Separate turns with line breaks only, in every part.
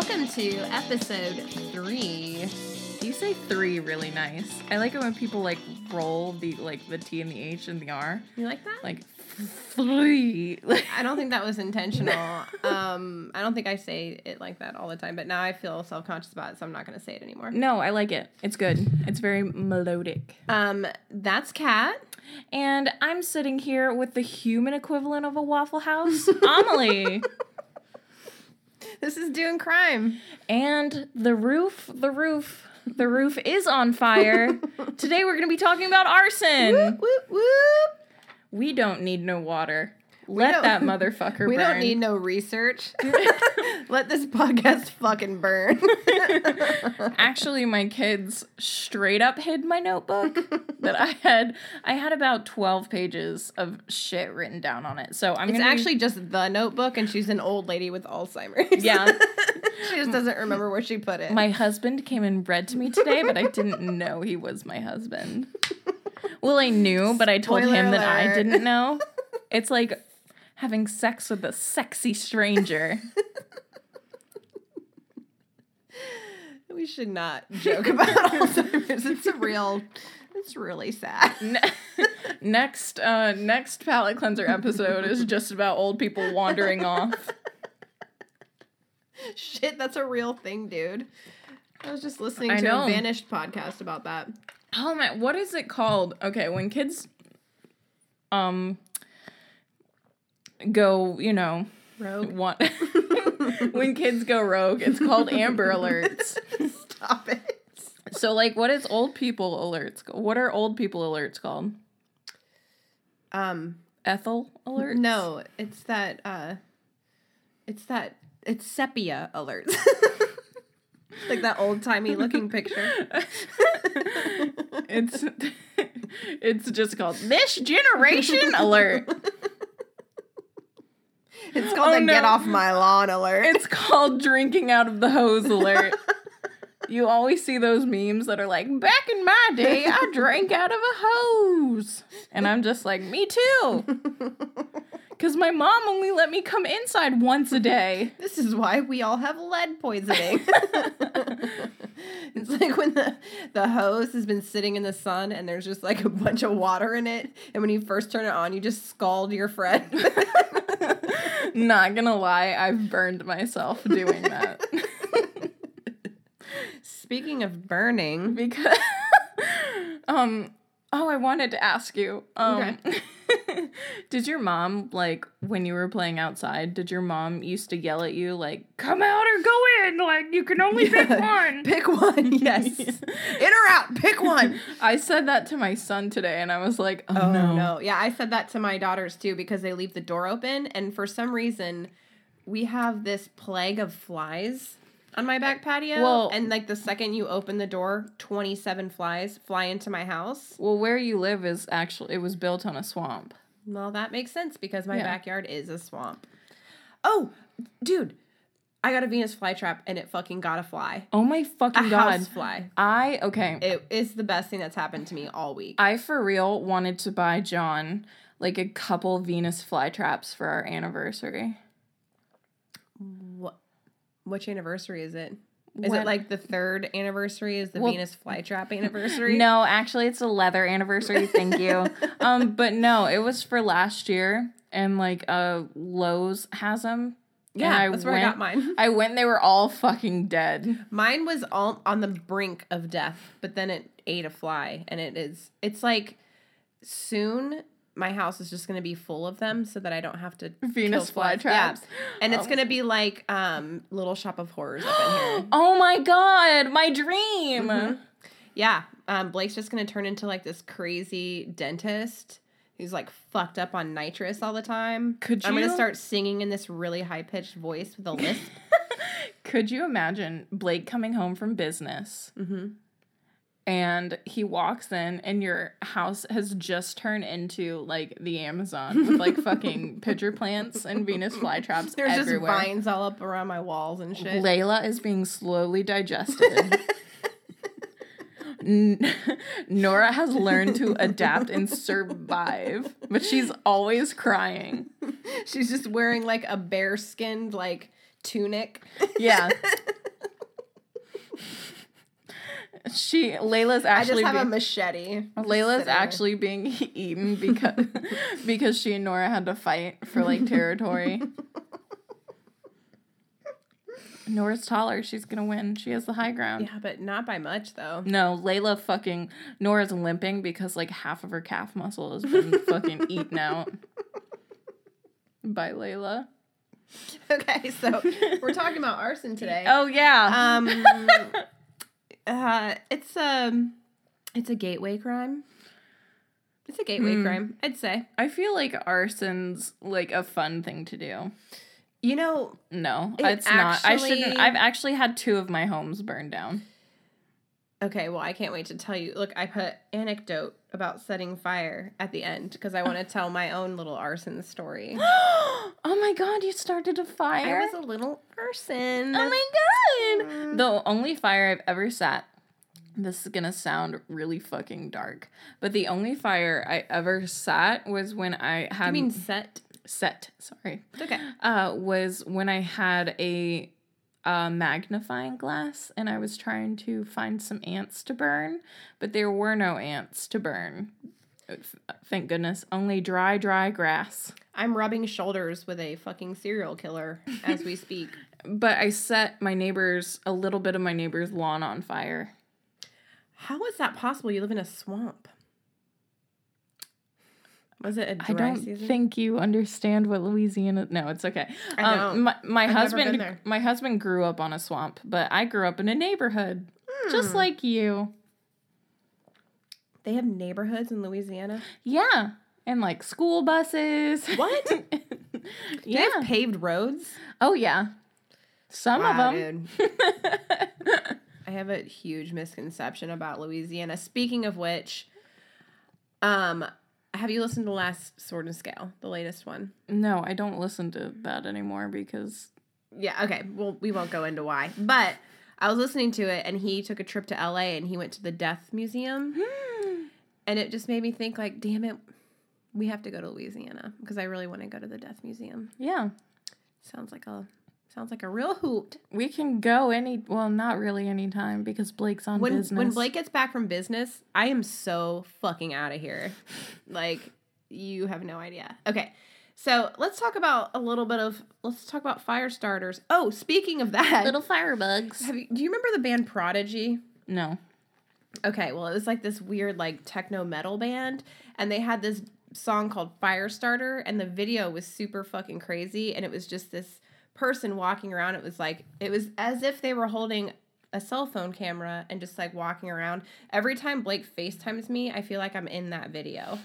Welcome to episode three.
You say three really nice. I like it when people like roll the like the T and the H and the R.
You like that?
Like three.
I don't think that was intentional. um, I don't think I say it like that all the time, but now I feel self conscious about it, so I'm not going to say it anymore.
no, I like it. It's good. It's very melodic.
Um, that's Kat.
And I'm sitting here with the human equivalent of a Waffle House, Amelie.
This is doing crime.
and the roof, the roof, the roof is on fire. Today we're going to be talking about arson.
Whoop whoop whoop.
We don't need no water. Let that motherfucker
We
burn.
don't need no research. Let this podcast fucking burn.
Actually, my kids straight up hid my notebook that I had. I had about twelve pages of shit written down on it. So I'm
it's actually just the notebook, and she's an old lady with Alzheimer's.
yeah.
she just doesn't remember where she put it.
My husband came and read to me today, but I didn't know he was my husband. Well, I knew, but I told
Spoiler
him that I didn't know. It's like having sex with a sexy stranger.
We should not joke about Alzheimer's. It's a real. It's really sad.
Ne- next, uh, next palate cleanser episode is just about old people wandering off.
Shit, that's a real thing, dude. I was just listening
I
to
know.
a Vanished podcast about that.
Oh man, what is it called? Okay, when kids um go, you know,
Rogue.
want when kids go rogue, it's called Amber Alerts.
Stop it.
So like what is old people alerts? What are old people alerts called?
Um,
Ethel alerts?
no, it's that. uh It's that. It's sepia alerts. like that old timey looking picture.
It's it's just called this generation alert.
It's called
Oh,
the get off my lawn alert.
It's called drinking out of the hose alert. You always see those memes that are like, back in my day, I drank out of a hose. And I'm just like, me too. Because my mom only let me come inside once a day.
This is why we all have lead poisoning. it's like when the, the hose has been sitting in the sun and there's just like a bunch of water in it. And when you first turn it on, you just scald your friend.
Not gonna lie, I've burned myself doing that.
Speaking of burning,
because, um, oh, I wanted to ask you, um, did your mom, like, when you were playing outside, did your mom used to yell at you, like, come out or go in? Like, you can only pick one.
pick one. Yes. in or out, pick one.
I said that to my son today, and I was like, oh,
Oh
no.
no. Yeah, I said that to my daughters too because they leave the door open and for some reason we have this plague of flies on my back patio
Well-
and like the second you open the door, 27 flies fly into my house.
Well, where you live is actually, it was built on a swamp.
Well, that makes sense because my
Yeah.
backyard is a swamp. Oh, dude. I got a Venus flytrap and it fucking got a fly.
Oh my
A
fucking god.
house fly.
I, okay.
It is the best thing that's happened to me all week.
I for real wanted to buy John like a couple Venus flytraps for our anniversary.
What which anniversary is it? Is
When-
it like the third anniversary? Is the
Well-
Venus flytrap anniversary?
No, actually it's a leather anniversary, thank you. um but no, it was for last year and like uh Lowe's has them.
Yeah,
I
that's where I got mine.
I went they were all fucking dead.
Mine was all on the brink of death, but then it ate a fly, and it is. It's like soon my house is just gonna be full of them, so that I don't have to
Venus flytraps.
Yeah. and it's
Oh.
gonna be like um Little Shop of Horrors up in here.
oh my god, my dream.
Mhm. Yeah, um, Blake's just gonna turn into like this crazy dentist who's like fucked up on nitrous all the time.
Could you?
I'm gonna start singing in this really high pitched voice with a lisp.
Could you imagine Blake coming home from business
mm-hmm.
And he walks in and your house has just turned into like the Amazon with like fucking pitcher plants and Venus flytraps
There's
everywhere.
just vines all up around my walls and shit.
Layla is being slowly digested. N- Nora has learned to adapt and survive, but she's always crying.
She's just wearing like a bear skinned like tunic.
Yeah. She Layla's actually.
I just have a
being,
machete.
Layla's actually being eaten because because she and Nora had to fight for like territory. Nora's taller. She's gonna win. She has the high ground.
Yeah, but not by much though.
No, Layla fucking Nora's limping because like half of her calf muscle has been fucking eaten out by Layla.
Okay, so we're talking about arson today.
Oh yeah.
Um, uh, it's um, it's a gateway crime. It's a gateway
Hmm.
crime, I'd say.
I feel like arson's like a fun thing to do.
You know,
No,
It
it's not. I shouldn't. I've actually had two of my homes burned down.
okay, well, I can't wait to tell you. Look, I put anecdote about setting fire at the end because I want to tell my own little arson story.
oh my god, you started a fire.
I was a little arson.
oh my god.
Mm.
The only fire I've ever sat. This is gonna sound really fucking dark, but the only fire I ever sat was when I had
I mean set.
set. Sorry,
It's okay.
uh, was when I had a uh, magnifying glass and I was trying to find some ants to burn, but there were no ants to burn. Thank goodness. Only dry, dry grass.
I'm rubbing shoulders with a fucking serial killer as we speak.
But I set my neighbor's, a little bit of my neighbor's lawn on fire.
How is that possible? You live in a swamp. Was it a
I
dry
don't
season?
think you understand what Louisiana. No, it's okay.
I
Um,
don't.
my my
I've
husband, my husband grew up on a swamp, but I grew up in a neighborhood, just
Hmm.
like you.
they have neighborhoods in Louisiana.
Yeah, and like school buses.
What? Do they
yeah.
have paved roads?
Oh yeah. Some
Wow,
of them.
I have a huge misconception about Louisiana. Speaking of which, um, have you listened to Last Sword and Scale, the latest one?
no, I don't listen to that anymore because
Yeah, okay. Well, we won't go into why. But I was listening to it and he took a trip to LA and he went to the Death Museum hmm. and it just made me think like, damn it, we have to go to Louisiana because I really want to go to the Death Museum.
yeah,
Sounds like a sounds like a real hoot.
we can go any. Well, not really anytime because Blake's on
When
business.
when Blake gets back from business, I am so fucking out of here. like you have no idea. Okay. So let's talk about a little bit of let's talk about fire starters. Oh, speaking of that,
little firebugs.
have you, do you remember the band Prodigy?
No.
Okay, well, it was like this weird, like techno metal band, and they had this song called Firestarter, and the video was super fucking crazy, and it was just this person walking around. It was like it was as if they were holding a cell phone camera and just like walking around. Every time Blake FaceTimes me, I feel like I'm in that video.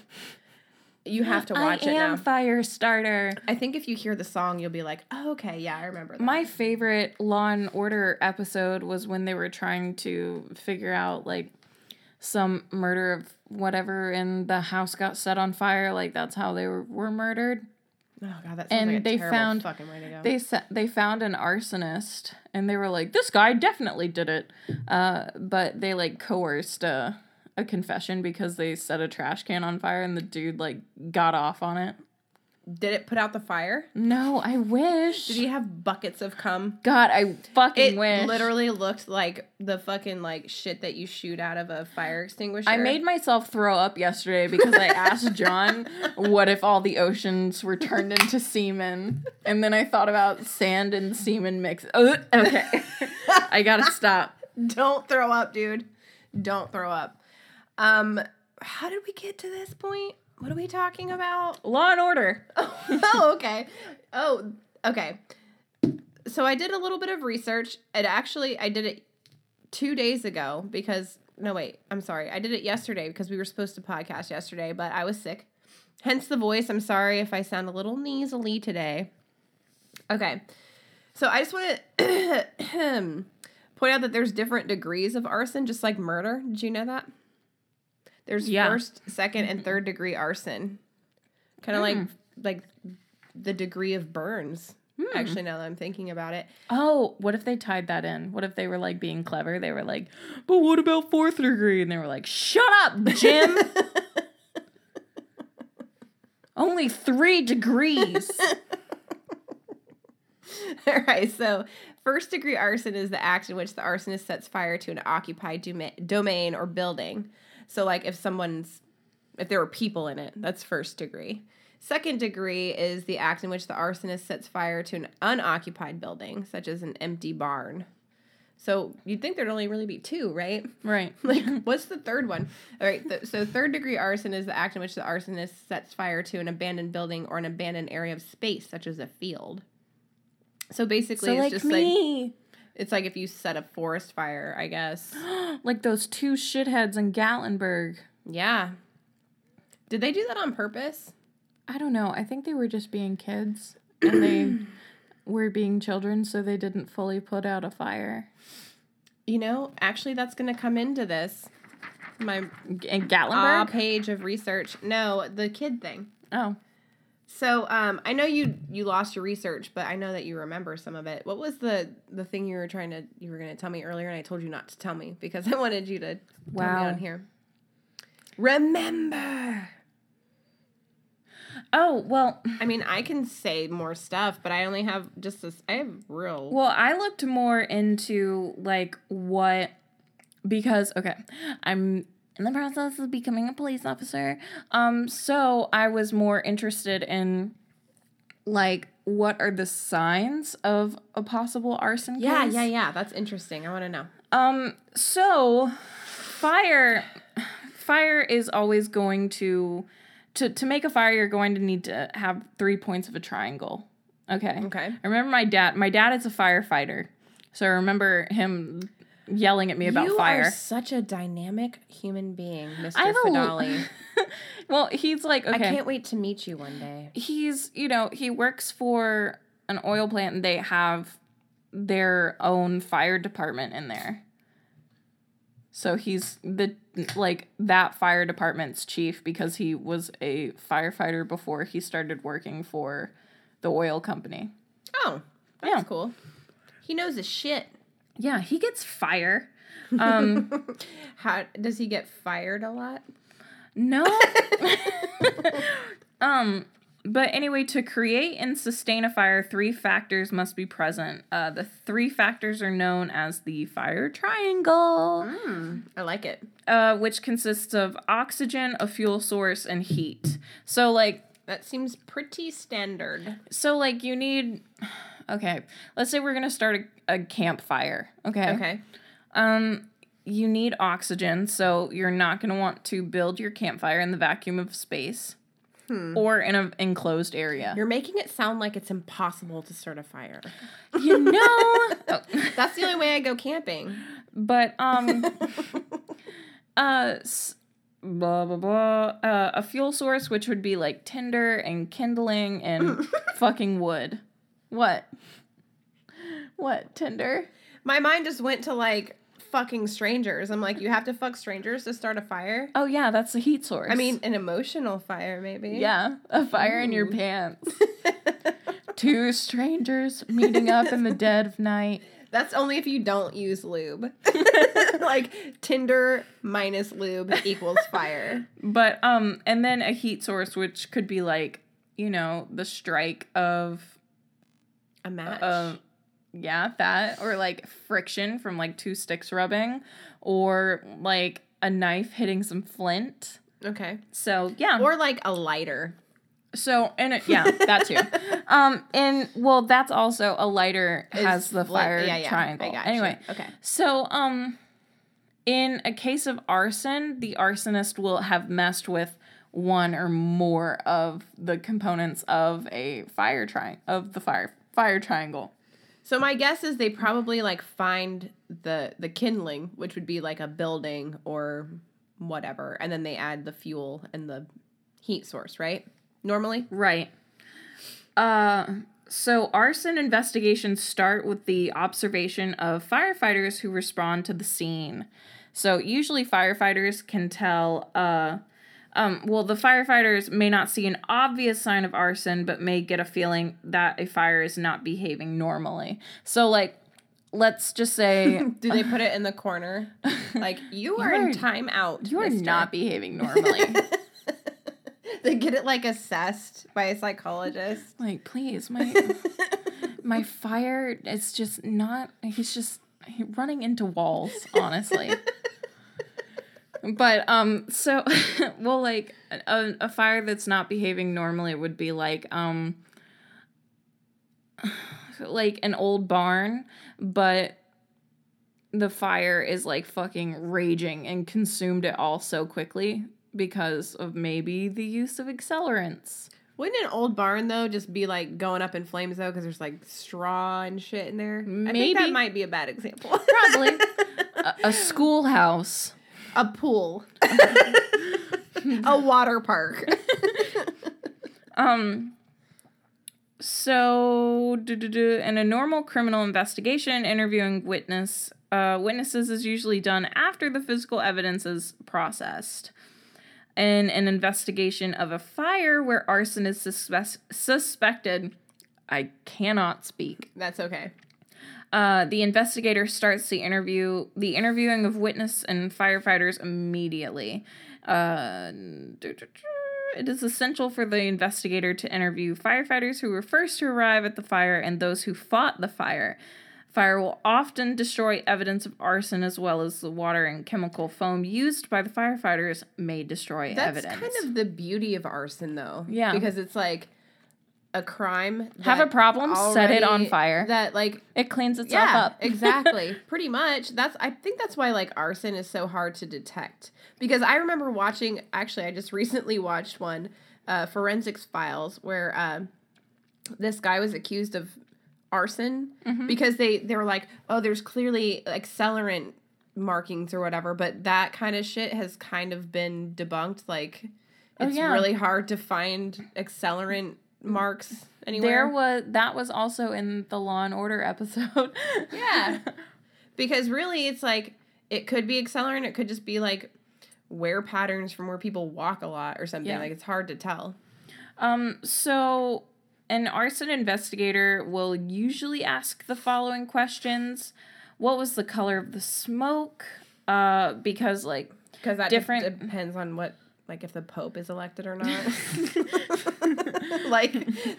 You have to watch
I
it
am
now.
fire starter.
I think if you hear the song, you'll be like, oh, okay, yeah, I remember that.
My favorite Law and Order episode was when they were trying to figure out like some murder of whatever and the house got set on fire. Like that's how they were, were murdered.
Oh god, that
and
like
they
terrible
found-
fucking way to go.
They sa- they found an arsonist and they were like, this guy definitely did it. Uh, but they like coerced a, a confession because they set a trash can on fire and the dude like got off on it.
Did it put out the fire?
No, I wish.
Did he have buckets of cum?
God, I fucking wish.
It
wish.
literally looked like the fucking like shit that you shoot out of a fire extinguisher.
I made myself throw up yesterday because I asked John what if all the oceans were turned into semen, and then I thought about sand and semen mix. Ugh, okay, I gotta stop.
Don't throw up, dude. Don't throw up. Um, how did we get to this point? What are we talking about?
Law and Order.
oh, okay. Oh, okay. So I did a little bit of research. It actually I did it two days ago because no wait, I'm sorry. I did it yesterday because we were supposed to podcast yesterday, but I was sick. Hence the voice. I'm sorry if I sound a little nasally today. Okay. So I just want to point out that there's different degrees of arson, just like murder. Did you know that? There's
Yeah.
first, second, and third degree arson. Kind of like mm. like the degree of burns. Hmm. Actually, now that I'm thinking about it,
Oh, what if they tied that in? What if they were like being clever? They were like, but what about fourth degree? And they were like, shut up, Jim. Only three degrees.
All right, so First degree arson is the act in which the arsonist sets fire to an occupied domain or building. So, like if someone's, if there were people in it, that's first degree. Second degree is the act in which the arsonist sets fire to an unoccupied building, such as an empty barn. So you'd think there'd only really be two, right?
Right.
Like, what's the third one? All right. Th- so, third degree arson is the act in which the arsonist sets fire to an abandoned building or an abandoned area of space, such as a field. So basically,
So
it's
like
just like
me.
It's like if you set a forest fire, I guess.
like those two shitheads in Gatlinburg.
Yeah. Did they do that on purpose?
I don't know. I think they were just being kids and they were being children, so they didn't fully put out a fire.
You know, actually, that's going to come into this. My
In
ah
Gatlinburg?
page of research. No, the kid thing.
oh.
So, um, I know you you lost your research, but I know that you remember some of it. What was the the thing you were trying to you were going to tell me earlier, and I told you not to tell me because I wanted you to tell me
Wow.
on here. Remember.
Oh, well,
I mean, I can say more stuff, but I only have just this. I have real.
well, I looked more into like what because okay, I'm in the process of becoming a police officer. Um so I was more interested in like what are the signs of a possible arson
yeah,
case?
yeah, yeah. Yeah. That's interesting. I want to know.
Um, so fire fire is always going to to to make a fire you're going to need to have three points of a triangle. Okay.
Okay.
I remember my dad my dad is a firefighter. So I remember him yelling at me about
you
fire.
are such a dynamic human being, Mr.
I have a l-
Fidali.
well, he's like okay.
I can't wait to meet you one day.
he's you know he works for an oil plant and they have their own fire department in there so he's the like that fire department's chief because he was a firefighter before he started working for the oil company
Oh, that's
Yeah.
cool. He knows his shit.
Yeah he gets fire um
How does he get fired a lot?
No. um, but anyway, to create and sustain a fire, three factors must be present. Uh, the three factors are known as the fire triangle,
Mm, I like it.
uh, which consists of oxygen, a fuel source, and heat. So, like,
That seems pretty standard.
so like you need. Okay, let's say we're gonna start a, a campfire. Okay.
Okay.
Um, you need oxygen, so you're not going to want to build your campfire in the vacuum of space or in an enclosed area.
You're making it sound like it's impossible to start a fire.
you know, Oh,
That's the only way I go camping.
but um, uh, blah blah blah. Uh, a fuel source, which would be like tinder and kindling and fucking wood. What? What tinder?
My mind just went to like fucking strangers. I'm like, you have to fuck strangers to start a fire?
Oh yeah, that's a heat source.
I mean, an emotional fire, maybe.
Yeah, a fire in your pants. Two strangers meeting up in the dead of night.
That's only if you don't use lube. like Tinder minus lube equals fire.
But um and then a heat source which could be like, you know, the strike of
A match.
uh yeah, that or like friction from like two sticks rubbing or like a knife hitting some flint.
okay.
So, yeah.
Or like a lighter.
so and it, yeah, that too. um and well, that's also a lighter has the fire
yeah, yeah,
triangle. Anyway,
Okay.
So, um, in a case of arson, the arsonist will have messed with one or more of the components of a fire tri- of the fire fire triangle.
So my guess is they probably like find the the kindling, which would be like a building or whatever, and then they add the fuel and the heat source, right? Normally.
Right. Uh so arson investigations start with the observation of firefighters who respond to the scene. So usually firefighters can tell uh um, well, the firefighters may not see an obvious sign of arson, but may get a feeling that a fire is not behaving normally. So, like, let's just say
Do they put it in the corner? Like you are in timeout.
you are
mister."
not behaving normally.
they get it like assessed by a psychologist.
like, please, my my fire is just not. He's just running into walls, honestly. But um, so well, like a, a fire that's not behaving normally would be like um, like an old barn, but the fire is like fucking raging and consumed it all so quickly because of maybe the use of accelerants.
Wouldn't an old barn though just be like going up in flames though because there's like straw and shit in there? I think
Maybe.
that might be a bad example.
Probably a, a schoolhouse.
A pool, a water park.
Um. So, in a normal criminal investigation, interviewing witness uh, witnesses is usually done after the physical evidence is processed. In an investigation of a fire where arson is suspe- suspected, I cannot speak.
That's okay.
Uh, the investigator starts the interview, the interviewing of witness and firefighters immediately. Uh, it is essential for the investigator to interview firefighters who were first to arrive at the fire and those who fought the fire. Fire will often destroy evidence of arson as well as the water and chemical foam used by the firefighters may destroy
That's
evidence.
kind of the beauty of arson, though.
Yeah.
because it's like a crime.
Have a problem, set it on fire.
That like
it cleans itself
yeah,
up.
exactly. Pretty much. That's I think that's why like arson is so hard to detect. Because I remember watching actually I just recently watched one, uh Forensics Files, where um this guy was accused of arson
Mm-hmm.
because they they were like, "Oh, there's clearly accelerant markings or whatever," but that kind of shit has kind of been debunked like
Oh,
it's
yeah.
really hard to find accelerant marks anywhere.
There was that was also in the Law and Order episode.
Yeah. because really it's like it could be accelerant it could just be like wear patterns from where people walk a lot or something
Yeah.
like it's hard to tell
Um, so an arson investigator will usually ask the following questions. What was the color of the smoke? Uh, because like
because that
Different-
different depends on what like if the pope is elected or not. Like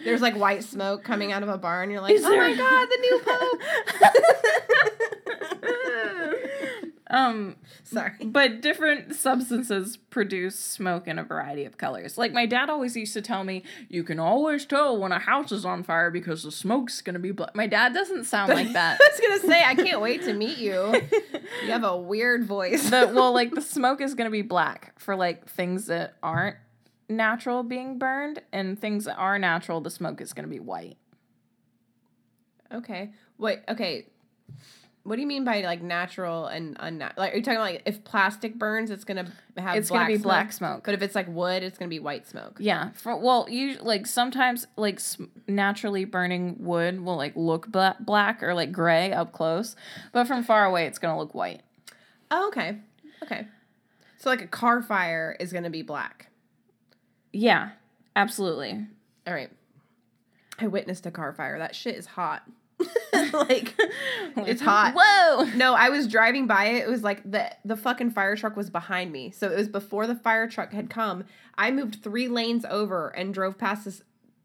there's like white smoke coming out of a barn you're like
Is
oh my god the new pope
um
sorry
but different substances produce smoke in a variety of colors. Like my dad always used to tell me, you can always tell when a house is on fire because the smoke's gonna be black. My dad doesn't sound like that.
i was gonna say i can't wait to meet you you have a weird voice
the well, like the smoke is gonna be black for like things that aren't natural being burned, and things that are natural, the smoke is gonna be white.
Okay. Wait. Okay. What do you mean by like natural and unnatural? Like, are you talking about like if plastic burns, it's gonna have
It's
black
gonna be
smoke?
black smoke.
But if it's like wood, it's gonna be white smoke.
Yeah, for well, you like sometimes like naturally burning wood will like look bla- black or like gray up close, but from far away it's gonna look white.
Oh, okay. Okay. So like a car fire is gonna be black.
Yeah, absolutely.
All right. I witnessed a car fire. That shit is hot. like it's hot.
Whoa!
No, I was driving by it. It was like the the fucking fire truck was behind me. So it was before the fire truck had come. I moved 3 lanes over and drove past this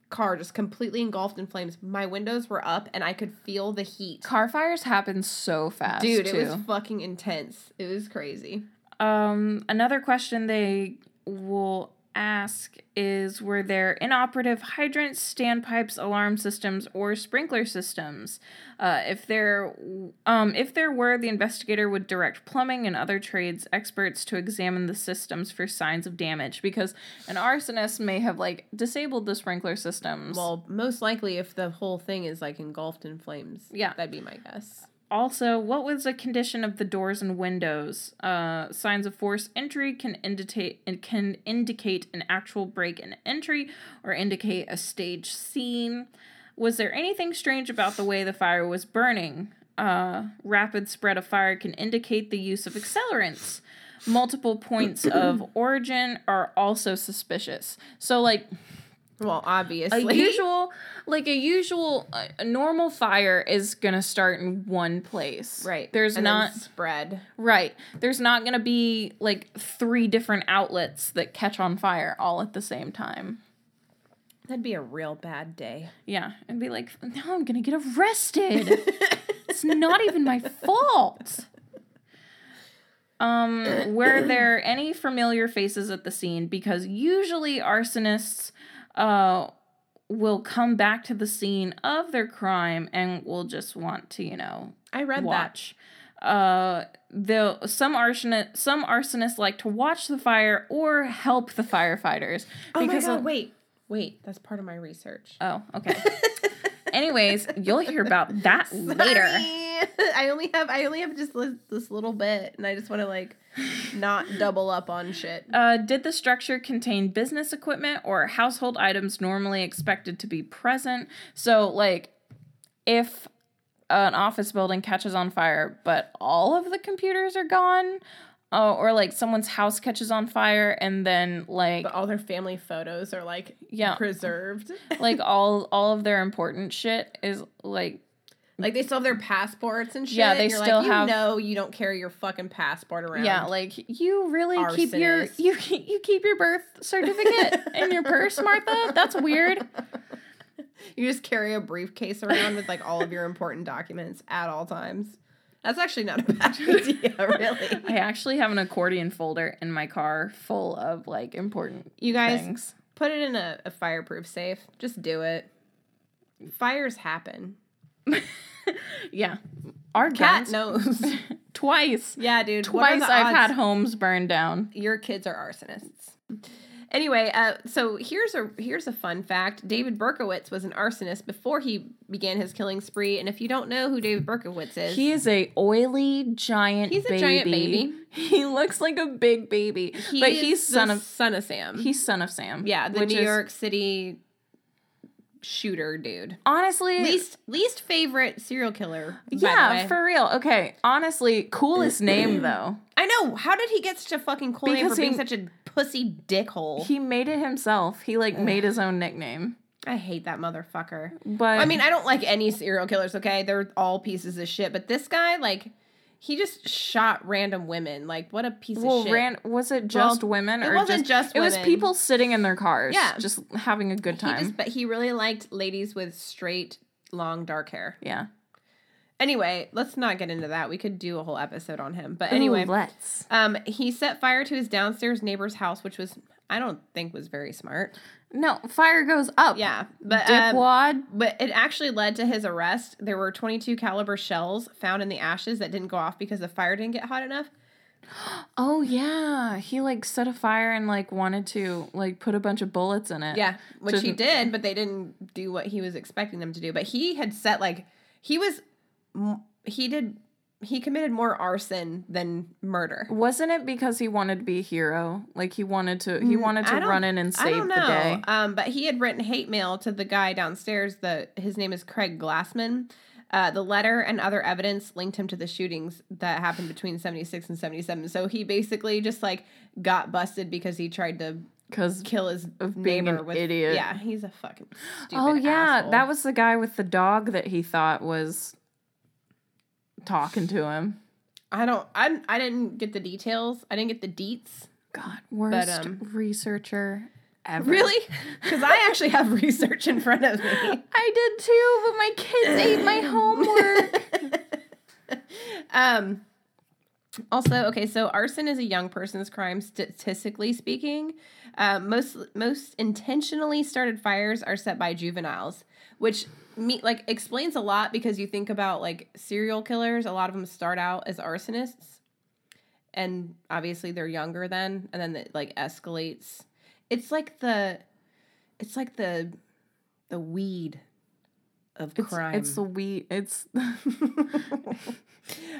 car just completely engulfed in flames. My windows were up and I could feel the heat.
Car fires happen so fast,
Dude,
too.
it was fucking intense. It was crazy.
Um, another question they will ask is Were there inoperative hydrants, standpipes, alarm systems, or sprinkler systems? Uh, if there, um, if there were, the investigator would direct plumbing and other trades experts to examine the systems for signs of damage because an arsonist may have like disabled the sprinkler systems.
Well, most likely if the whole thing is like engulfed in flames.
Yeah.
That'd be my guess.
Also, what was the condition of the doors and windows? Uh, signs of forced entry can indicate can indicate an actual break in entry or indicate a stage scene. Was there anything strange about the way the fire was burning? Uh, rapid spread of fire can indicate the use of accelerants. Multiple points of origin are also suspicious. So, like,
Well, obviously.
a usual like a usual a, normal fire is gonna start in one place
right.
there's
and
not
spread.
right there's not gonna be like three different outlets that catch on fire all at the same time
That'd be a real bad day.
Yeah, and be like, now I'm gonna get arrested. it's not even my fault. Um, were there any familiar faces at the scene? Because usually arsonists uh will come back to the scene of their crime and will just want to, you know,
I read that.
watch. Uh, the some arsonist some arsonists like to watch the fire or help the firefighters
Oh my god!
of-
wait, wait. That's part of my research.
Oh, okay. Anyways, you'll hear about that later.
I only have I only have just this, this little bit, and I just want to like not double up on shit.
Uh, did the structure contain business equipment or household items normally expected to be present? So, like, if an office building catches on fire, but all of the computers are gone, uh, or like someone's house catches on fire and then like
But all their family photos are like
Yeah.
preserved.
like all all of their important shit is like
like they still have their passports and shit.
Yeah, they
and you're
still
like,
have-
You know, you don't carry your fucking passport around.
Yeah, like you really keep your
Arsonist.
you you keep your birth certificate in your purse, Martha. That's weird.
you just carry a briefcase around with like all of your important documents at all times. That's actually not a bad idea, really.
I actually have an accordion folder in my car full of like important
You guys
things.
put it in a, a fireproof safe. Just do it. Fires happen.
Yeah, our
Cat
guns
knows.
twice.
yeah, dude.
Twice I've had homes burned down.
your kids are arsonists. Anyway, uh, so here's a here's a fun fact. David Berkowitz was an arsonist before he began his killing spree. And if you don't know who David Berkowitz is,
He is a oily giant.
He's a giant baby.
He looks like a big baby,
he
but he's son of
son of Sam.
he's son of Sam.
yeah, the New
is-
York City shooter dude.
Honestly,
Least least favorite serial killer.
yeah, for real. Okay, honestly, coolest name though.
I know. How did he get such a fucking cool name
Because
for being
he-
such a pussy dickhole?
He made it himself. He like made his own nickname.
I hate that motherfucker.
But
I mean, I don't like any serial killers, okay? They're all pieces of shit. But this guy, like, he just shot random women. Like, what a piece
well,
of shit.
ran was it just
Well,
women
it
or
wasn't just
it was people sitting in their cars,
Yeah.
just having a good
he
time.
just, but he really liked ladies with straight, long, dark hair.
yeah.
Anyway, let's not get into that. We could do a whole episode on him. But anyway,
Ooh, let's.
um, he set fire to his downstairs neighbor's house, which was, I don't think was very smart.
No, fire goes up.
Yeah. But, um,
Dipwad.
But it actually led to his arrest. There were 22 caliber shells found in the ashes that didn't go off because the fire didn't get hot enough.
Oh yeah, he like set a fire and like wanted to like put a bunch of bullets in it.
Yeah, which he
Didn't-
but they didn't do what he was expecting them to do. But he had set like he was he did he committed more arson than murder.
Wasn't it because he wanted to be a hero? Like he wanted to he wanted
Mm,
to run in and save the day.
Um, but he had written hate mail to the guy downstairs. The his name is Craig Glassman. Uh, the letter and other evidence linked him to the shootings that happened between 76 and 77. So he basically just like got busted because he tried to
Cause
kill his
Of being
neighbor
an
with
idiot.
Yeah, he's a fucking stupid
oh yeah,
asshole.
that was the guy with the dog that he thought was talking to him.
I don't. I I didn't get the details. I didn't get the deets.
God, worst
um,
researcher ever.
Really? Because I actually have research in front of me.
I did too, but my kids ate my homework.
um. Also, okay, so arson is a young person's crime, statistically speaking. Uh, most most intentionally started fires are set by juveniles, which me like explains a lot because you think about like serial killers. A lot of them start out as arsonists, and obviously they're younger then, and then it like escalates. It's like the, it's like the, the weed of
It's,
crime.
it's the wheat. It's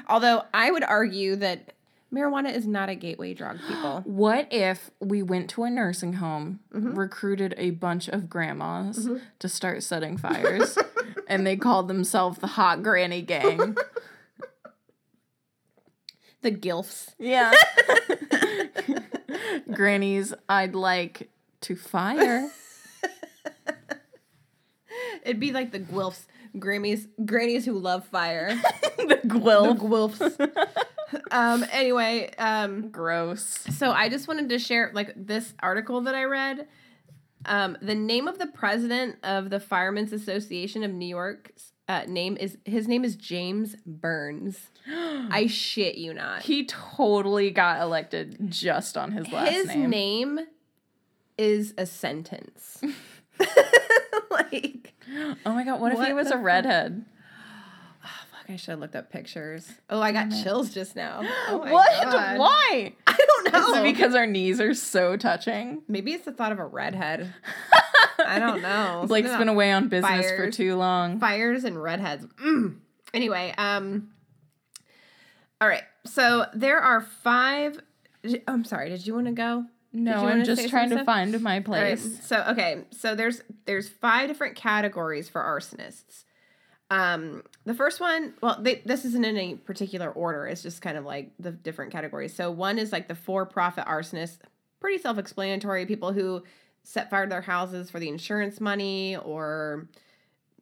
Although I would argue that marijuana is not a gateway drug, people.
What if we went to a nursing home,
Mm-hmm.
recruited a bunch of grandmas to start setting fires, and they called themselves the Hot Granny Gang?
The gilfs.
Yeah. Grannies, I'd like to fire.
It'd be like the gwilfs. Grammys, grannies who love fire.
the
the
Gwilf.
gwilfs. Um. Anyway. Um.
Gross.
So I just wanted to share like this article that I read. Um, the name of the president of the Firemen's Association of New York's uh, name is his name is James Burns. I shit you not.
he totally got elected just on his last
his
name.
name is a sentence. like,
Oh my god, what, if he was a redhead?
I should have looked up pictures. Oh, I got chills just now. Oh
what?
God.
Why?
I don't know.
Is it because our knees are so touching?
Maybe it's the thought of a redhead. I don't know.
Blake's
Something
been away on business for too long.
fires and redheads. Mm. Anyway, um all right. So there are five I'm sorry, did you want to go?
No, I'm just trying to find my
All right.
place.
So okay, so there's there's five different categories for arsonists. Um, the first one, well, they, this isn't in any particular order. It's just kind of like the different categories. So one is like the for-profit arsonists, pretty self-explanatory. People who set fire to their houses for the insurance money, or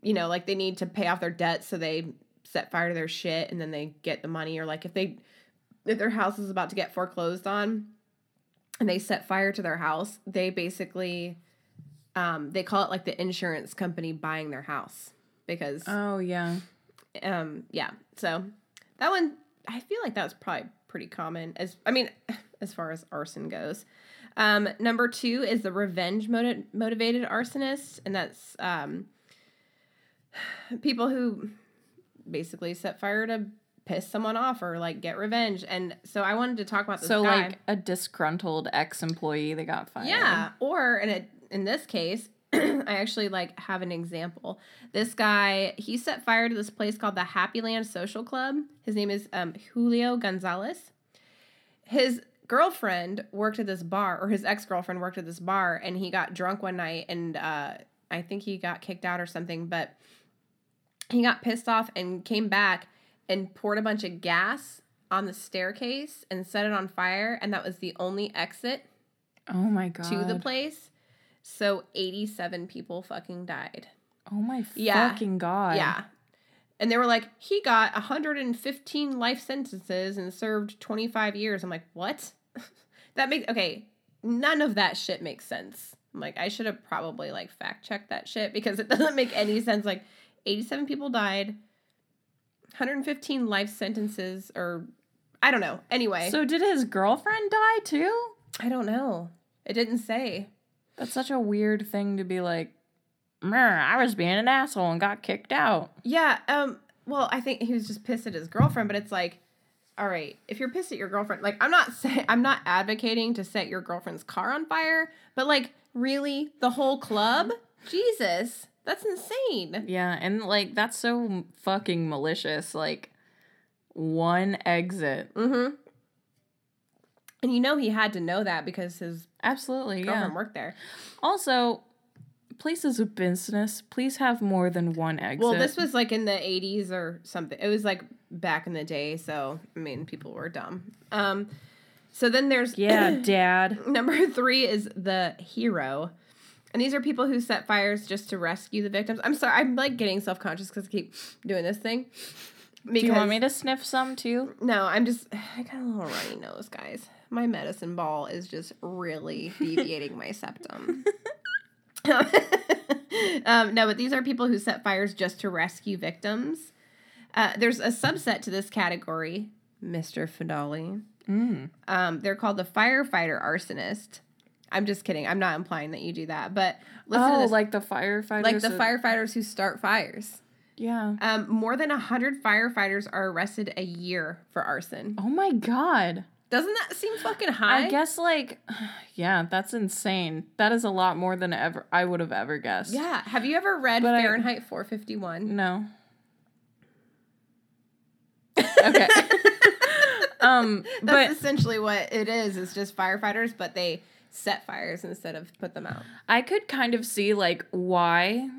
you know, like they need to pay off their debts, so they set fire to their shit and then they get the money. Or like if they if their house is about to get foreclosed on, and they set fire to their house, they basically um, they call it like the insurance company buying their house because
Oh yeah.
um, yeah. So that one I feel like that's probably pretty common as I mean as far as arson goes. Um, number two is the revenge motiv- motivated arsonist, and that's um, people who basically set fire to piss someone off or like get revenge. And so I wanted to talk about this
So
guy.
like a disgruntled ex-employee that got fired.
Yeah, or in a, in this case, I actually like have an example. This guy, he set fire to this place called the Happy Land Social Club. His name is um, Julio Gonzalez. His girlfriend worked at this bar, or his ex girlfriend worked at this bar, and he got drunk one night, and uh, I think he got kicked out or something. But he got pissed off and came back and poured a bunch of gas on the staircase and set it on fire, and that was the only exit
Oh my god.
to the place. So 87 people fucking died.
Oh my
Yeah.
fucking god.
Yeah. And they were like, he got 115 life sentences and served 25 years. I'm like, what? that makes, okay, none of that shit makes sense. I'm like, I should have probably like fact checked that shit because it doesn't make any sense. Like, 87 people died, 115 life sentences, or I don't know. Anyway,
So did his girlfriend die too?
I don't know. It didn't say.
That's such a weird thing to be like, I was being an asshole and got kicked out.
Yeah, um, well, I think he was just pissed at his girlfriend, but it's like, all right, if you're pissed at your girlfriend, like I'm not saying I'm not advocating to set your girlfriend's car on fire, but like really the whole club? Jesus, that's insane.
Yeah, and like that's so fucking malicious. Like one exit.
Mm-hmm. And you know he had to know that because his
Absolutely,
girlfriend
yeah.
worked there.
Also, places of business, please have more than one exit.
Well, this was like in the 80s or something. It was like back in the day, so I mean, people were dumb. Um so then there's
yeah, dad.
Number three is the hero. And these are people who set fires just to rescue the victims. I'm sorry, I'm like getting self conscious because I keep doing this thing.
Do you want me to sniff some too?
No, I'm just, I got a little runny nose, guys. My medicine ball is just really deviating my septum. um, no, but these are people who set fires just to rescue victims. Uh, there's a subset to this category, Mr. Fidali.
Mm.
Um, they're called the firefighter arsonist. I'm just kidding. I'm not implying that you do that, but listen to
Oh,
this.
like the firefighters.
like the
that-
firefighters who start fires.
Yeah.
Um, more than hundred firefighters are arrested a year for arson.
Oh my god.
Doesn't that seem fucking high?
I guess like yeah, that's insane. That is a lot more than ever I would have ever guessed.
Yeah. Have you ever read
But I-
Fahrenheit 451?
No. Okay. um
That's
but
essentially what it is. It's just firefighters, but they set fires instead of put them out.
I could kind of see like why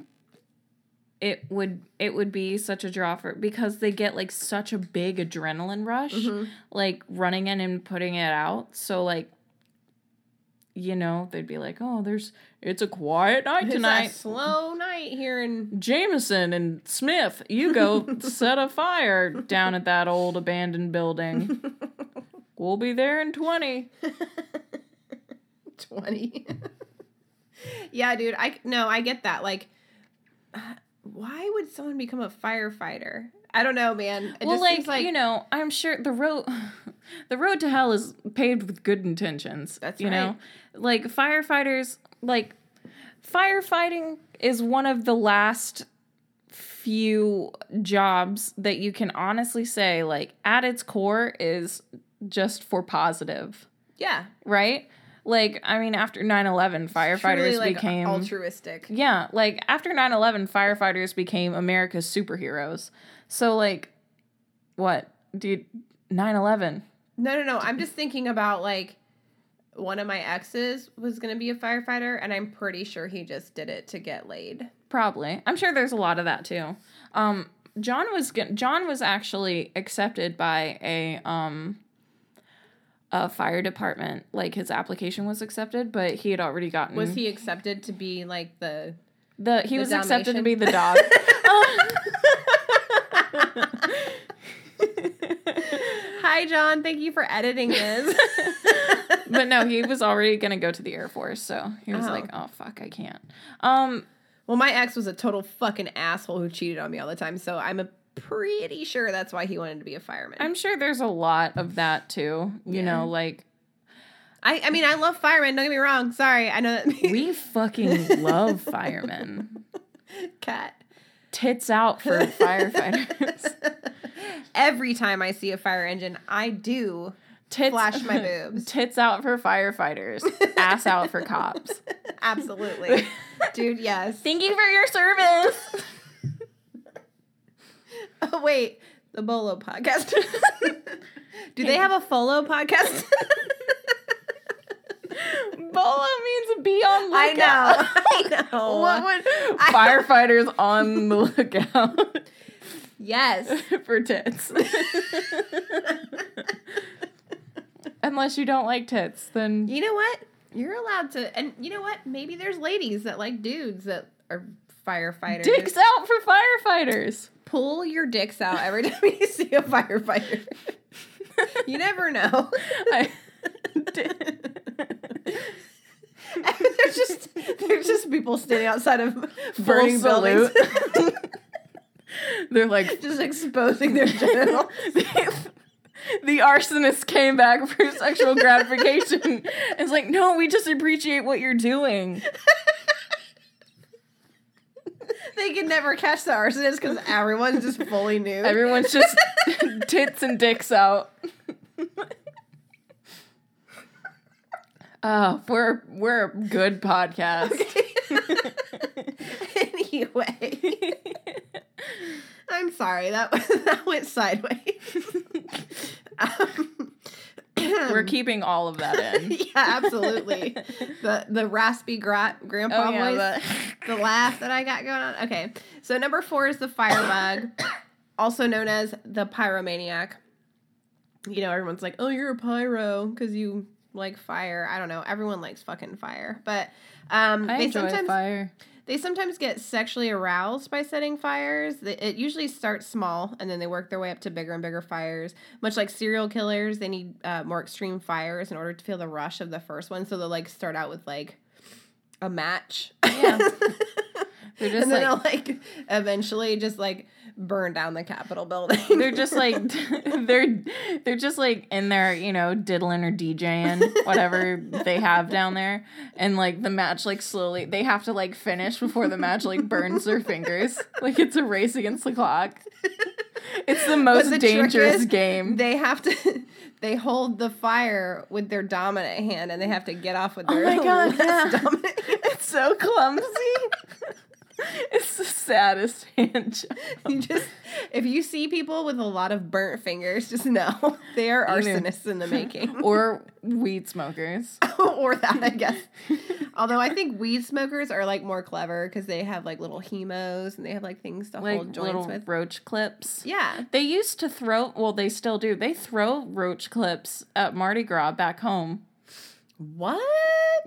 it would it would be such a draw for because they get like such a big adrenaline rush
Mhm.
like running in and putting it out. So like you know, they'd be like, "Oh, there's it's a quiet night
It's
tonight."
a slow night here in
Jameson and Smith, you go set a fire down at that old abandoned building. We'll be there in 20.
20. yeah, dude. I no, I get that. Like, why would someone become a firefighter? I don't know, man. It
well,
just
like,
seems like
you know, I'm sure the road, the road to hell is paved with good intentions.
That's
you know, like firefighters, like firefighting is one of the last few jobs that you can honestly say, like, at its core, is just for positive,
yeah,
right? Like, I mean, after 9 11, firefighters
truly, like
became.
altruistic.
Yeah, like after 9 11, firefighters became America's superheroes. So, like, what? Dude, 9 11.
No, no, no. I'm just thinking about like one of my exes was gonna be a firefighter, and I'm pretty sure he just did it to get laid.
Probably. I'm sure there's a lot of that too. Um, John was John was actually accepted by a um a fire department. Like his application was accepted, but he had already gotten
Was he accepted to be like the?
the he
the
was accepted to be the dog.
Hi, John. Thank you for editing this.
but no, he was already gonna go to the Air Force, so he was
Oh.
like, "Oh fuck, I can't." Um,
well, my ex was a total fucking asshole who cheated on me all the time, so I'm a pretty sure that's why he wanted to be a fireman.
I'm sure there's a lot of that too. You
Yeah.
know, like
I, I mean, I love firemen. Don't get me wrong. Sorry, I know that
we fucking love firemen.
cat.
Tits out for firefighters.
Every time I see a fire engine, I do
Tits
flash my boobs.
Tits out for firefighters. Ass out for cops.
Absolutely, dude. Yes.
Thank you for your service.
Oh wait, the Bolo podcast. do they have a Folo podcast?
Bolo means be on lookout.
I
lookout.
know. I know.
What would firefighters on the lookout
Yes.
for tits? Unless you don't like tits, then
You know what? You're allowed to, and you know what? Maybe there's ladies that like dudes that are firefighters.
dicks out for firefighters.
Pull your dicks out every time you see a firefighter. you never know.
I,
they're just they're just people standing outside of burning buildings.
They're like
just exposing their genitals.
the arsonist came back for sexual gratification. It's like, no, we just appreciate what you're doing.
They can never catch the arsonist because everyone's just fully nude.
Everyone's just tits and dicks out. Oh, we're we're a good podcast.
anyway, I'm sorry that that went sideways. Um,
we're keeping all of that in.
yeah, absolutely. The the raspy gra- grandpa
Oh yeah,
voice,
the-
the laugh that I got going on. Okay, so number four is the firebug, also known as the pyromaniac. You know, everyone's like, "Oh, you're a pyro because you like fire." I don't know. Everyone likes fucking fire, but um,
I
they
enjoy
sometimes
fire.
They sometimes get sexually aroused by setting fires. It usually starts small and then they work their way up to bigger and bigger fires. Much like serial killers, they need uh, more extreme fires in order to feel the rush of the first one. So they'll like start out with like a match.
Yeah. They're just
and then
like-
they'll like eventually just like burn down the Capitol building.
They're just like they're they're just like in there, you know, diddling or DJing, whatever they have down there. And like the match like slowly they have to like finish before the match like burns their fingers. Like it's a race against the clock. It's the most
the
dangerous
is
game.
they have to they hold the fire with their dominant hand and they have to get off with
Oh
their
my God, yeah.
dominant.
It's so clumsy. it's the saddest hand job.
You just if you see people with a lot of burnt fingers, just know they are arsonists in the making.
Or weed smokers.
or that, I guess. Although I think weed smokers are like more clever because they have like little hemos and they have like things to
Like
hold joints
little
with.
roach clips.
Yeah.
They used to throw, well, they still do. They throw roach clips at Mardi Gras back home.
What?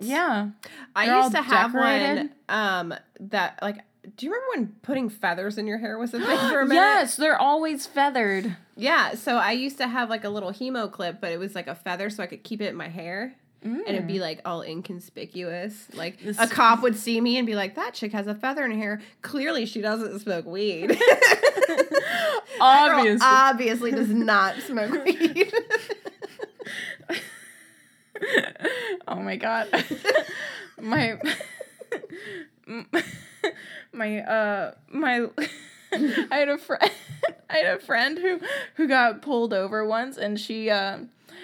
Yeah.
I
They're
used to have
decorated.
one um that like do you remember when putting feathers in your hair was a thing for a minute?
yes, they're always feathered.
Yeah, so I used to have like a little hemo clip, but it was like a feather so I could keep it in my hair. and it'd be like all inconspicuous. Like
This-
a cop would see me and be like, "That chick has a feather in her hair. Clearly, she doesn't smoke weed."
Obviously.
obviously does not smoke weed.
oh my god. my my uh my I had a friend I had a friend who who got pulled over once and she uh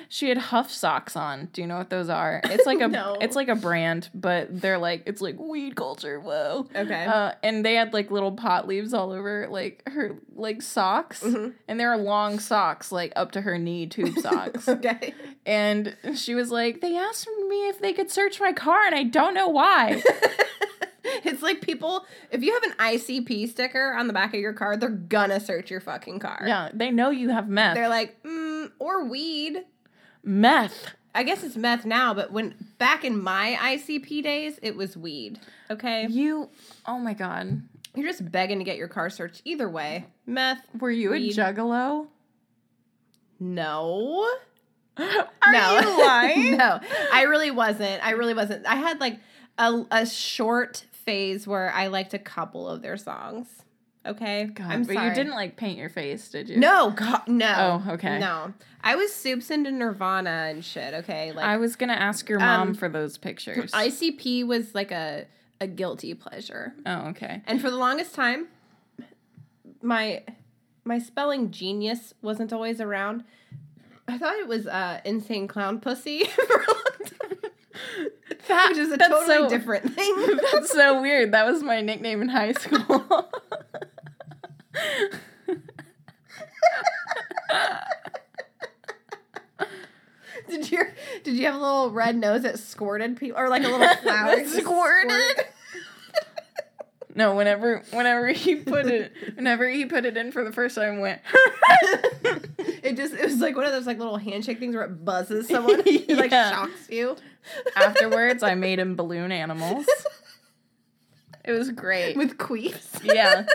she had HUF socks on. Do you know what those are? It's like a
No.
it's like a brand, but they're like it's like weed culture. Whoa.
okay.
Uh, and they had like little pot leaves all over like her like socks,
Mhm.
and they were long socks, like up to her knee tube socks.
okay.
And she was like, they asked me if they could search my car, and I don't know why.
it's like people, if you have an ICP sticker on the back of your car, they're gonna search your fucking car.
yeah, they know you have meth.
They're like, mm, or weed.
Meth.
I guess it's meth now, but when back in my ICP days, it was weed. Okay.
You, oh my god.
You're just begging to get your car searched either way. Meth,
Were you
Weed.
a juggalo?
no.
Are
no.
you lying?
no, I really wasn't. I really wasn't. I had like a, a short phase where I liked a couple of their songs. Okay.
God,
I'm
but
sorry.
you didn't like paint your face, did you?
No, God, no.
Oh, okay.
No. I was soups into Nirvana and shit, okay? Like
I was gonna ask your mom
Um,
for those pictures.
ICP was like a a guilty pleasure.
oh, okay.
And for the longest time, my my spelling genius wasn't always around. I thought it was uh, insane clown pussy for a long time.
That,
which is a totally
so-
different thing.
That's so weird. That was my nickname in high school.
did you did you have a little red nose that squirted people or like a little flower
That squirted? no, whenever whenever he put it whenever he put it in for the first time went
it just it was like one of those like little handshake things where it buzzes someone. yeah. It like shocks you.
afterwards I made him balloon animals. It was great.
With queefs.
yeah.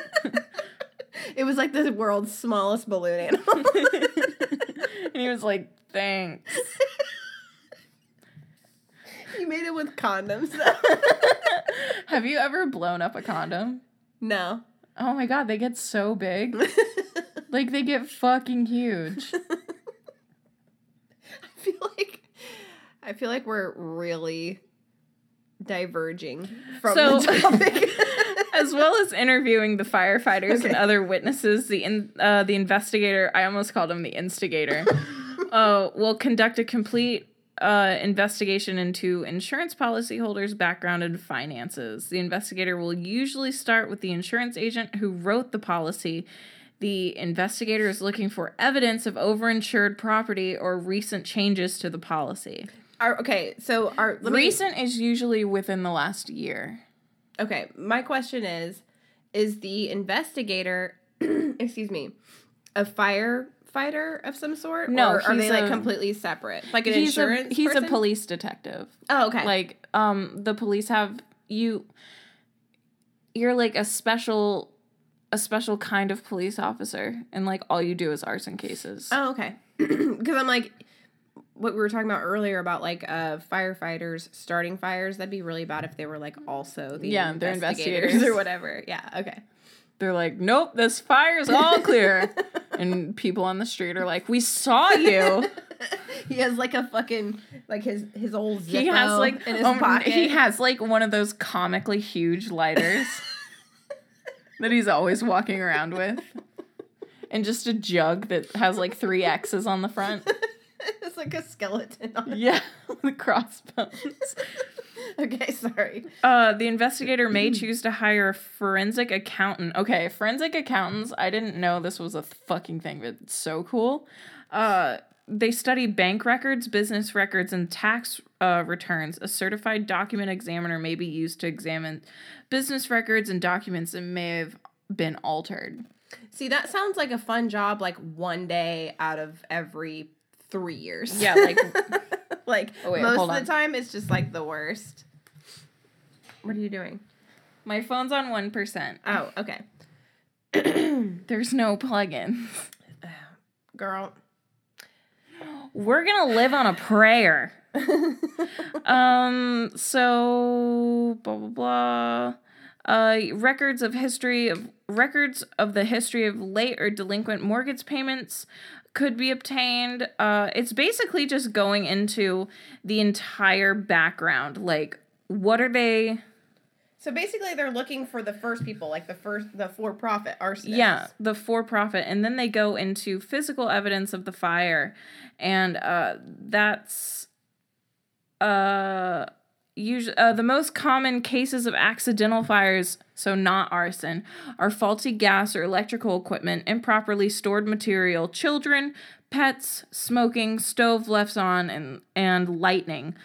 It was like the world's smallest balloon animal.
and he was like, "Thanks."
You made it with condoms.
Have you ever blown up a condom?
no.
Oh my god, they get so big. Like they get fucking huge.
I feel like I feel like we're really diverging from
So-
the topic.
as well as interviewing the firefighters and other witnesses, the in, uh, the investigator, I almost called him the instigator, uh, will conduct a complete uh, investigation into insurance policyholders' background and finances. The investigator will usually start with the insurance agent who wrote the policy. The investigator is looking for evidence of overinsured property or recent changes to the policy.
Our, okay, so our let me-
Recent is usually within the last year.
Okay, my question is is the investigator excuse me, a firefighter of some sort
No,
or are they like
a-
completely separate? Like an
he's
insurance
a, he's
person?
a police detective.
Oh, okay.
Like um the police have you you're like a special a special kind of police officer and like all you do is arson cases.
Oh, okay. Because I'm like, what we were talking about earlier about like uh, firefighters starting fires. That'd be really bad if they were like also the
Yeah, they're
investigators,
investigators.
or whatever. Yeah. Okay.
They're like, "Nope, this fire's all clear." and people on the street are like, "We saw you."
he has like a fucking like his his old Zippo
he has like
in his
um,
pocket.
he has like one of those comically huge lighters that he's always walking around with. And just a jug that has like three X's on the front.
it's like a skeleton. On.
Yeah, the crossbones.
Okay, sorry.
Uh, the investigator may choose to hire a forensic accountant. Okay, forensic accountants. I didn't know this was a fucking thing, but it's so cool. Uh, they study bank records, business records, and tax uh, returns. A certified document examiner may be used to examine business records and documents that may have been altered.
See, that sounds like a fun job. Like one day out of every three years.
Yeah, like
like
Oh, wait,
most of the time, it's just like the worst. What are you doing?
my phone's on one percent.
Oh, okay,
There's no plugins.
girl.
We're gonna live on a prayer. um. So blah blah blah. Uh, records of history of records of the history of late or delinquent mortgage payments could be obtained. Uh, it's basically just going into the entire background. Like, what are they?
So basically, they're looking for the first people, like the first, the for-profit arsonists.
Yeah, the for profit. And then they go into physical evidence of the fire. And uh, that's uh, usually uh, the most common cases of accidental fires, so not arson, are faulty gas or electrical equipment, improperly stored material, children, pets, smoking, stove left on, and, and lightning.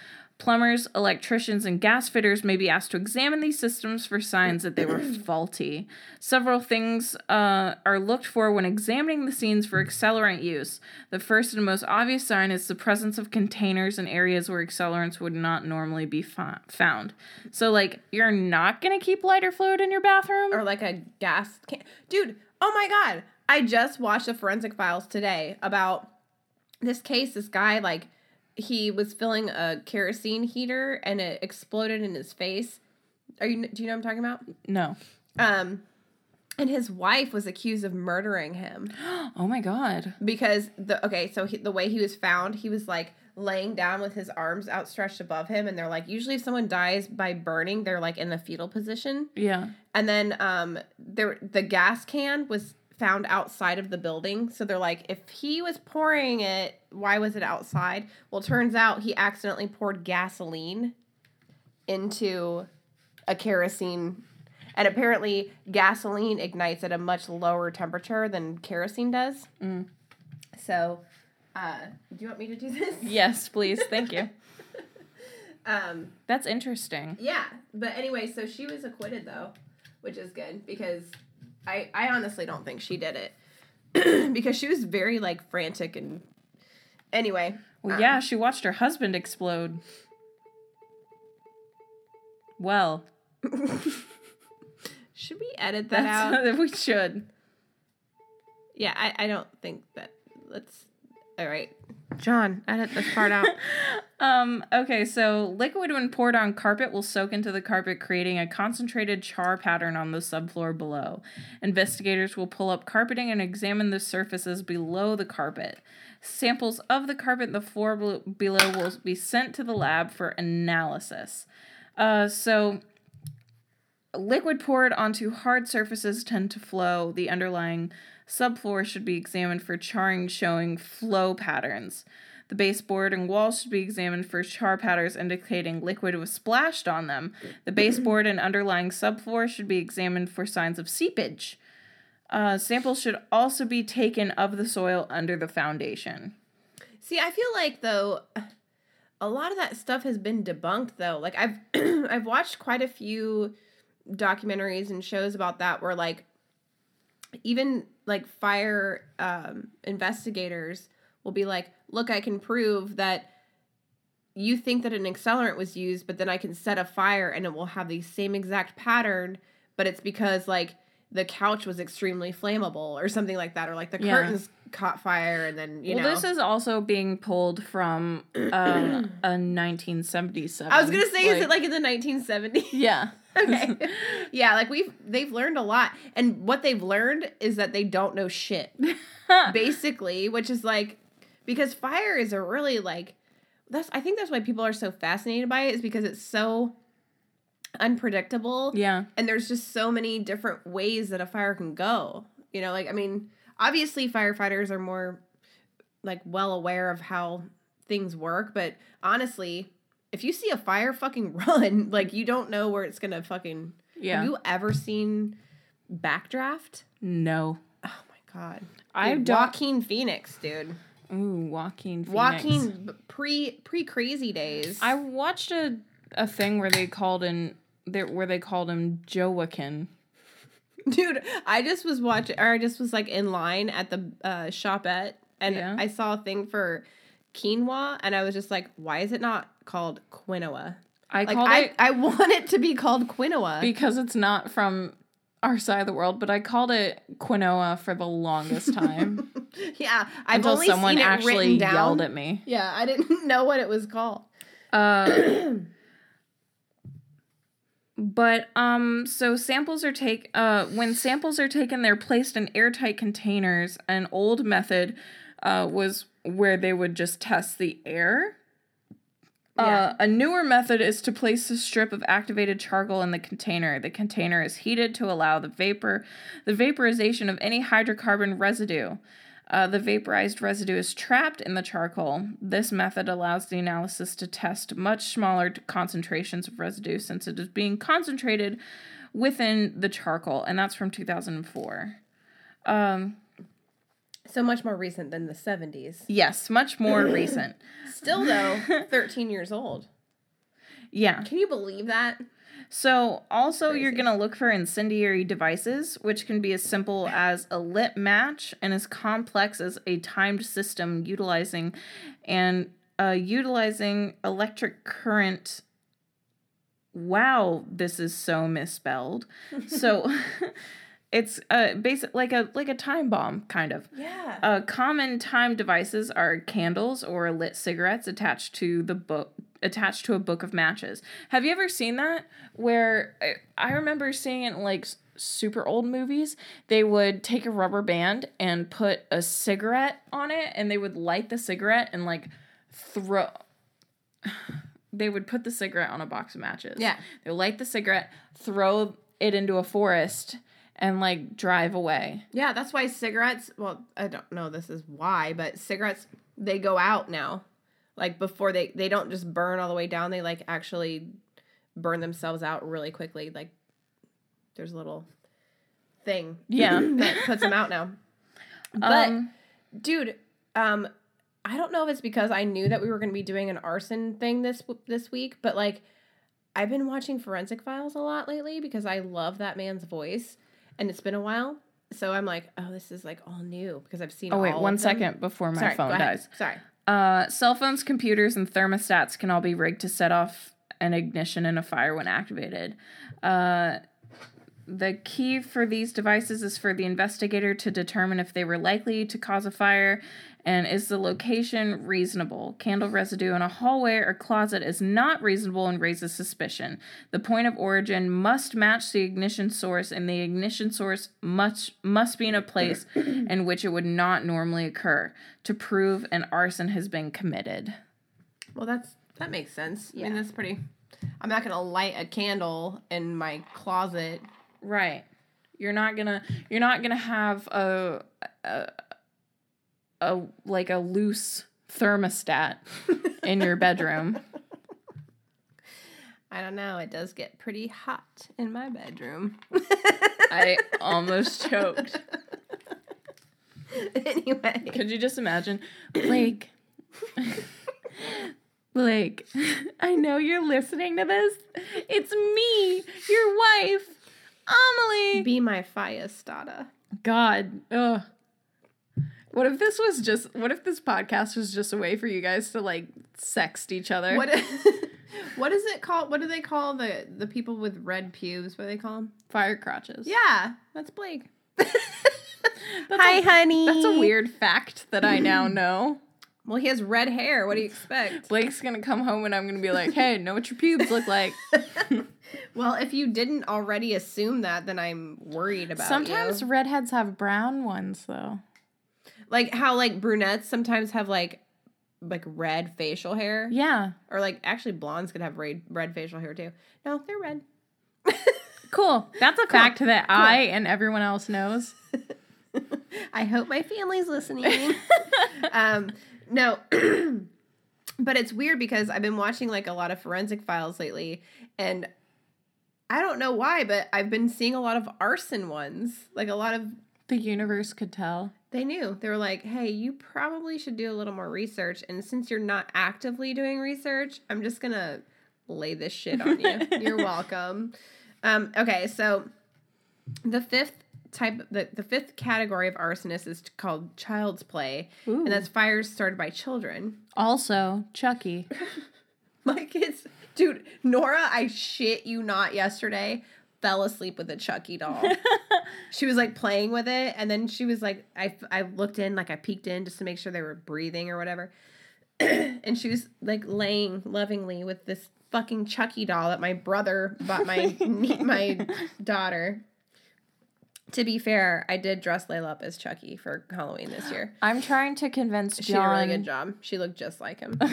Plumbers, electricians, and gas fitters may be asked to examine these systems for signs that they were faulty. Several things uh, are looked for when examining the scenes for accelerant use. The first and most obvious sign is the presence of containers in areas where accelerants would not normally be found. So, like, you're not gonna keep lighter fluid in your bathroom?
or like a gas can. Dude, oh my god. I just watched the forensic files today about this case. This guy, like, he was filling a kerosene heater and it exploded in his face. Are you, do you know what I'm talking about?
no.
Um, and his wife was accused of murdering him
Oh my god.
because the okay, so he, the way he was found, he was like laying down with his arms outstretched above him, and they're like, usually if someone dies by burning, they're like in the fetal position.
Yeah.
And then um there the gas can was found outside of the building. So they're like, if he was pouring it, why was it outside? Well, turns out he accidentally poured gasoline into a kerosene. And apparently, gasoline ignites at a much lower temperature than kerosene does.
Mm.
So, uh, do you want me to do this?
Yes, please. Thank you.
Um,
That's interesting.
Yeah, but anyway, so she was acquitted though, which is good because I I honestly don't think she did it because she was very like frantic and anyway.
Well,
um,
yeah, she watched her husband explode. Well,
Should we edit that out?
we should.
Yeah, I I don't think that. Let's. All right, John, edit this part out.
Um, okay, so liquid when poured on carpet will soak into the carpet, creating a concentrated char pattern on the subfloor below. Investigators will pull up carpeting and examine the surfaces below the carpet. Samples of the carpet and the floor below will be sent to the lab for analysis. Uh, so liquid poured onto hard surfaces tend to flow. The underlying subfloor should be examined for charring showing flow patterns. The baseboard and walls should be examined for char patterns indicating liquid was splashed on them. The baseboard and underlying subfloor should be examined for signs of seepage. Uh, samples should also be taken of the soil under the foundation.
See, I feel like though a lot of that stuff has been debunked though. Like I've I've watched quite a few documentaries and shows about that where like even like fire um investigators will be like, "Look, I can prove that you think that an accelerant was used, but then I can set a fire and it will have the same exact pattern, but it's because like the couch was extremely flammable or something like that or like the
Yeah.
curtains caught fire and then you
well,
know
this is also being pulled from um, a 1977.
I was gonna say, is it like in the 1970s?
Yeah.
Okay. yeah, like we've they've learned a lot, and what they've learned is that they don't know shit, basically, which is like because fire is a really like that's I think that's why people are so fascinated by it is because it's so unpredictable
yeah.
and there's just so many different ways that a fire can go. You know, like I mean, obviously firefighters are more like well aware of how things work, but honestly, if you see a fire fucking run, like you don't know where it's gonna fucking
Yeah.
Have you ever seen Backdraft?
no.
Oh my god.
I
Dude,
don't-
Joaquin Phoenix, dude.
Ooh, Joaquin Phoenix.
Joaquin pre pre crazy days.
I watched a a thing where they called in there where they called him Joaquin.
Dude, I just was watching, or I just was like in line at the uh, shopette, and
Yeah.
I saw a thing for quinoa, and I was just like, why is it not called quinoa?
I
Like,
called
I,
it
I want it to be called quinoa.
because it's not from our side of the world, but I called it quinoa for the longest time.
yeah, I've
until
only
someone
seen it
actually
written down.
yelled at me.
Yeah, I didn't know what it was called.
Uh, but um, so samples are take uh when samples are taken, they're placed in airtight containers. An old method uh, was where they would just test the air.
Yeah.
Uh, a newer method is to place a strip of activated charcoal in the container. The container is heated to allow the vapor, the vaporization of any hydrocarbon residue. Uh, the vaporized residue is trapped in the charcoal. This method allows the analysis to test much smaller concentrations of residue since it is being concentrated within the charcoal, and that's from 2004. Um,
So much more recent than the 70s.
yes, much more recent.
Still, though, 13 years old.
Yeah.
Can you believe that?
So, also, you're going to look for incendiary devices, which can be as simple as a lit match and as complex as a timed system utilizing and uh, utilizing electric current. Wow, this is so misspelled. So, it's uh, basic like a like a time bomb kind of.
Yeah.
Uh, common time devices are candles or lit cigarettes attached to the book attached to a book of matches. Have you ever seen that? Where I, I remember seeing it in like super old movies. They would take a rubber band and put a cigarette on it, and they would light the cigarette and like throw. They would put the cigarette on a box of matches.
Yeah.
They would light the cigarette, throw it into a forest, and like drive away.
Yeah, that's why cigarettes, well, I don't know this is why, but cigarettes they go out now. Like before they they don't just burn all the way down, they like actually burn themselves out really quickly. Like there's a little thing
Yeah.
that puts them out now. But
Um,
dude, um I don't know if it's because I knew that we were going to be doing an arson thing this this week, but like I've been watching Forensic Files a lot lately because I love that man's voice and it's been a while. So I'm like, oh, this is like all new because I've seen
Oh wait, one second before my
Sorry,
phone dies.
Sorry.
Uh, cell phones, computers, and thermostats can all be rigged to set off an ignition in a fire when activated. Uh, the key for these devices is for the investigator to determine if they were likely to cause a fire and is the location reasonable. Candle residue in a hallway or closet is not reasonable and raises suspicion. The point of origin must match the ignition source, and the ignition source must must be in a place in which it would not normally occur to prove an arson has been committed.
Well, that's that makes sense. I mean,
Yeah.
that's pretty. I'm not gonna light a candle in my closet.
Right. You're not gonna you're not gonna have a a, a like a loose thermostat in your bedroom.
I don't know. It does get pretty hot in my bedroom.
I almost choked.
anyway,
Could you just imagine? Blake. Blake, I know you're listening to this. It's me, your wife, Amelie.
be my fiestada.
God. Ugh. What if this was just what if this podcast was just a way for you guys to like sext each other?
What? what is it called? What do they call the the people with red pubes? What do they call them?
fire crotches.
Yeah, that's Blake.
That's
Hi,
a,
honey.
That's a weird fact that I now know.
Well, he has red hair. What do you expect?
Blake's gonna come home and I'm gonna be like, hey, know what your pubes look like.
well, if you didn't already assume that, then I'm worried about it.
Sometimes
you.
redheads have brown ones though.
Like how like brunettes sometimes have like like red facial hair,
Yeah.
or like actually blondes could have red red facial hair too. No, they're red.
Cool. That's a fact that I and everyone else knows.
I hope my family's listening. um, no, but it's weird because I've been watching like a lot of forensic files lately, and I don't know why, but I've been seeing a lot of arson ones. Like a lot of
The universe could tell.
They knew they were like, "Hey, you probably should do a little more research." And since you're not actively doing research, I'm just gonna lay this shit on you. you're welcome. Um, okay, so the fifth type, the, the fifth category of arsonist is called child's play,
Ooh.
and that's fires started by children.
Also, Chucky.
My kids, dude, Nora, I shit you not, yesterday fell asleep with a Chucky doll. she was like playing with it and then she was like I, I looked in like i peeked in just to make sure they were breathing or whatever and she was like laying lovingly with this fucking chucky doll that my brother bought my my daughter to be fair i did dress layla up as chucky for halloween this year
I'm trying to convince
she did a really good job she looked just like him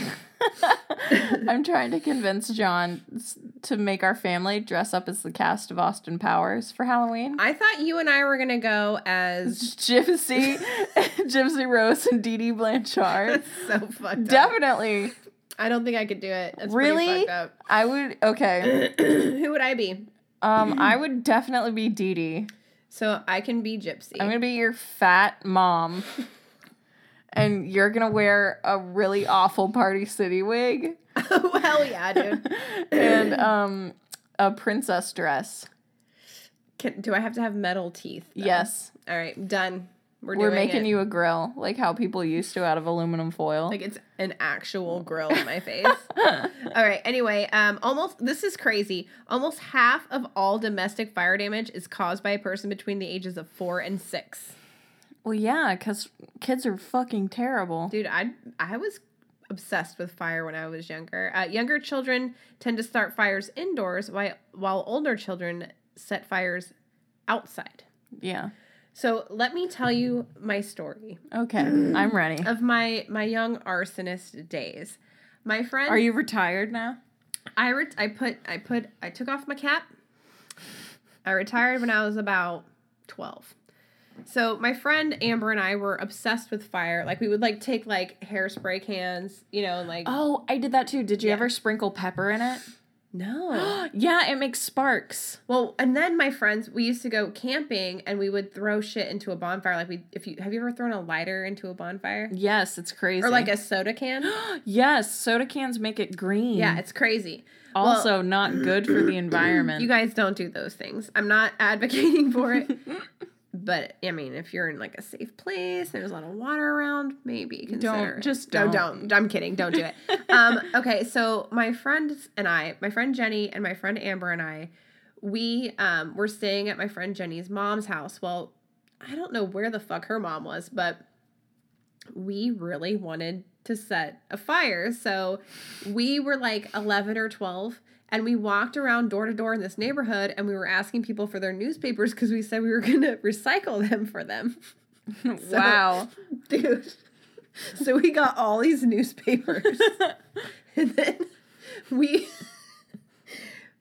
I'm trying to convince John to make our family dress up as the cast of Austin Powers for Halloween.
i thought you and i were gonna go as
Gypsy, Gypsy Rose, and Dee Dee Blanchard.
so fucked up.
Definitely.
i don't think i could do it That's
Really? I would. Okay.
who would i be
Um, I would definitely be Dee Dee.
So i can be gypsy
I'm gonna be your fat mom, and you're gonna wear a really awful Party City wig
oh hell yeah dude
and um a princess dress.
Can, do I have to have metal teeth? though?
Yes,
All right, done. We're,
we're making
it.
you a grill like how people used to out of aluminum foil.
like it's an actual grill in my face. all right. Anyway, um, almost this is crazy. Almost half of all domestic fire damage is caused by a person between the ages of four and six.
well, yeah, because kids are fucking terrible.
Dude, I I was obsessed with fire when I was younger. Uh, younger children tend to start fires indoors, while while older children set fires outside.
Yeah.
So let me tell you my story.
Okay, I'm ready.
of my my young arsonist days. My friend,
Are you retired now?
I re- I put I put I took off my cap. I retired when I was about twelve. So my friend Amber and I were obsessed with fire. Like we would like take like hairspray cans, you know, and like
Oh, I did that too. Did you
Yeah.
ever sprinkle pepper in it?
No.
yeah, it makes sparks.
well, and then my friends, we used to go camping and we would throw shit into a bonfire. Like we, if you have you ever thrown a lighter into a bonfire
Yes, it's crazy.
or like a soda can?
yes, soda cans make it green.
yeah, it's crazy. Well,
also not good for the environment.
You guys don't do those things. I'm not advocating for it. but I mean, if you're in like a safe place, there's a lot of water around, maybe consider. Don't,
just don't.
don't. I'm kidding. Don't do it. um, okay, so my friends and I, my friend Jenny and my friend Amber and I, we um, were staying at my friend Jenny's mom's house. Well, I don't know where the fuck her mom was, but we really wanted to set a fire. So we were like 11 or 12 and we walked around door to door in this neighborhood and we were asking people for their newspapers because we said we were going to recycle them for them.
wow.
Dude. So we got all these newspapers. and then we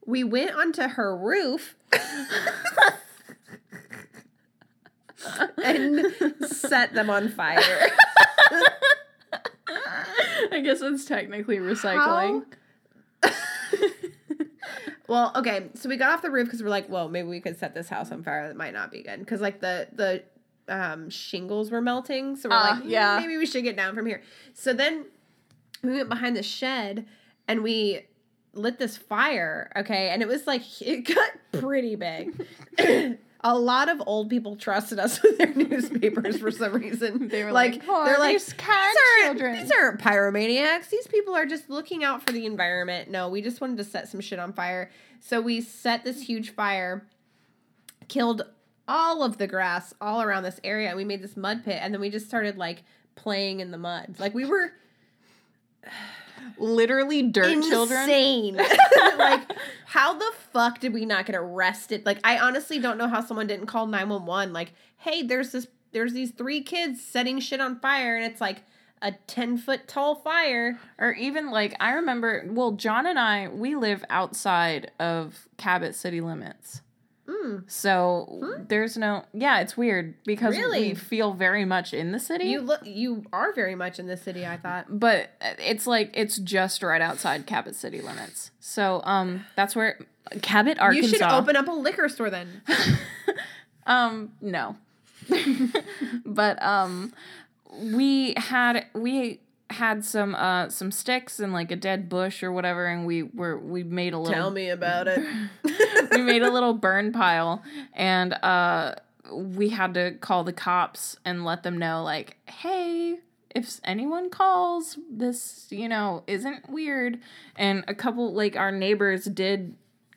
we went onto her roof and set them on fire.
I guess that's technically recycling.
Well, okay, so we got off the roof because we're like, well, maybe we could set this house on fire. That might not be good because like the the um, shingles were melting. So we're
Ah,
like,
yeah.
yeah, maybe we should get down from here. So then we went behind the shed and we lit this fire. Okay, and it was like it got pretty big. A lot of old people trusted us with their newspapers for some reason.
They were
like,
like, "Oh,
they're like,
these
aren't, these aren't pyromaniacs. These people are just looking out for the environment. No, we just wanted to set some shit on fire. So we set this huge fire, killed all of the grass all around this area, and we made this mud pit, and then we just started like playing in the mud. Like we were
Literally dirt children.
insane. like, how the fuck did we not get arrested? Like, I honestly don't know how someone didn't call 911. Like, hey, there's this, there's these three kids setting shit on fire, and it's like a 10 foot tall fire.
Or even like I remember well, John and I, we live outside of Cabot city limits.
Mm.
So there's no yeah, it's weird because
Really?
we feel very much in the city.
You look, you are very much in the city, I thought.
but it's like it's just right outside Cabot city limits. So um that's where Cabot, Arkansas.
You should open up a liquor store then.
Um, no. but um we had we had some uh some sticks and like a dead bush or whatever and we were we made a little
Tell me about it.
we made a little burn pile and uh we had to call the cops and let them know like hey if anyone calls this you know isn't weird and a couple like our neighbors did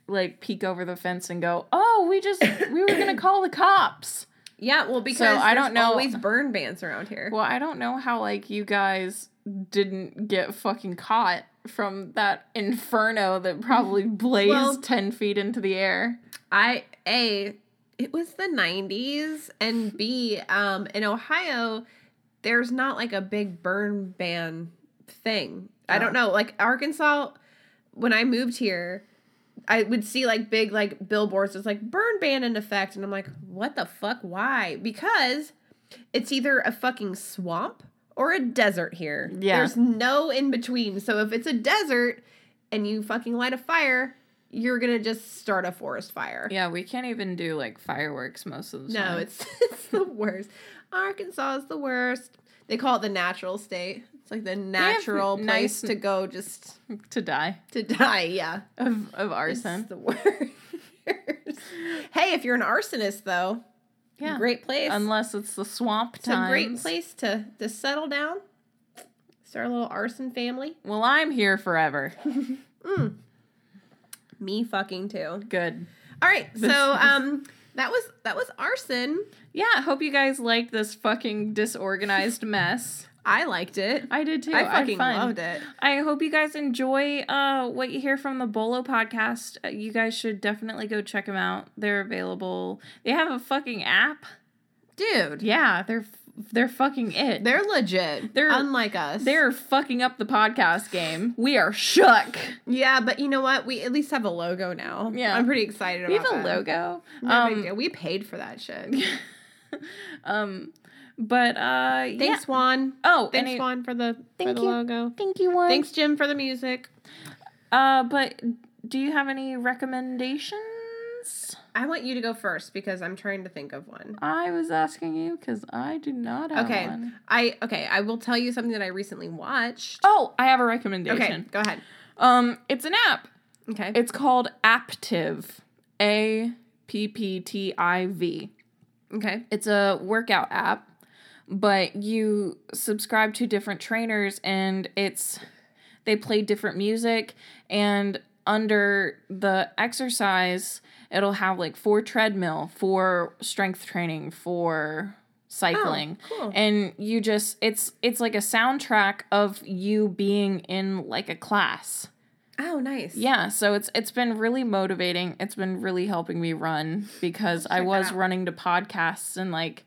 like peek over the fence and go, "Oh, we just we were gonna call the cops."
Yeah, well, because
I
there's
don't know-
always burn bans around here.
Well, I don't know how like you guys didn't get fucking caught from that inferno that probably blazed
Well-
ten feet into the air.
I a it was the 90s and b um in ohio there's not like a big burn ban thing. I don't know like arkansas when i moved here i would see like big like billboards it's like burn ban in effect and i'm like what the fuck? Why? Because it's either a fucking swamp or a desert here
Yeah.
there's no in between so if it's a desert and you fucking light a fire you're gonna just start a forest fire
Yeah, we can't even do like fireworks most of the time.
no, it's it's the worst. Arkansas is the worst. They call it the natural state. It's like the natural place
nice-
to go just
to die
to die. Yeah.
of of
It's
arson.
the worst. hey, if you're an arsonist though,
Yeah,
great place.
unless it's the swamp
it's a great place to to settle down. Start a little arson family.
Well, I'm here forever.
Me fucking too.
Good.
All right, so um, that was that was arson.
Yeah, I hope you guys liked this fucking disorganized mess.
I liked it.
I did too.
I fucking loved it.
I hope you guys enjoy uh, what you hear from the Bolo podcast. Uh, you guys should definitely go check them out. They're available. They have a fucking app.
Dude,
Yeah, they're they're fucking it.
they're legit.
They're-
unlike us.
They're fucking up the podcast game. We are shook.
Yeah, but you know what? We at least have a logo now.
Yeah.
I'm pretty excited.
We
about
have a
that.
logo.
No big
Um,
deal. We paid for that shit.
um, but uh, yeah.
Thanks, Juan.
Oh,
Thanks,
any-
Juan, for the for
Thank
the
you.
logo.
Thank you, one.
Thanks, Jim, for the music.
Uh, but do you have any recommendations?
I want you to go first because I'm trying to think of Juan.
I was asking you because I do not have
Okay.
one.
I okay. I will tell you something that I recently watched.
Oh, I have a recommendation.
okay, go ahead.
Um, it's an app.
Okay.
It's called Aptiv. A P P T I V.
okay.
It's a workout app, but you subscribe to different trainers and it's they play different music and under the exercise it'll have like for treadmill, for strength training, for cycling.
Oh, cool.
And you just it's it's like a soundtrack of you being in like a class.
Oh, nice.
Yeah, so it's it's been really motivating. It's been really helping me run because I
check
was running to podcasts and like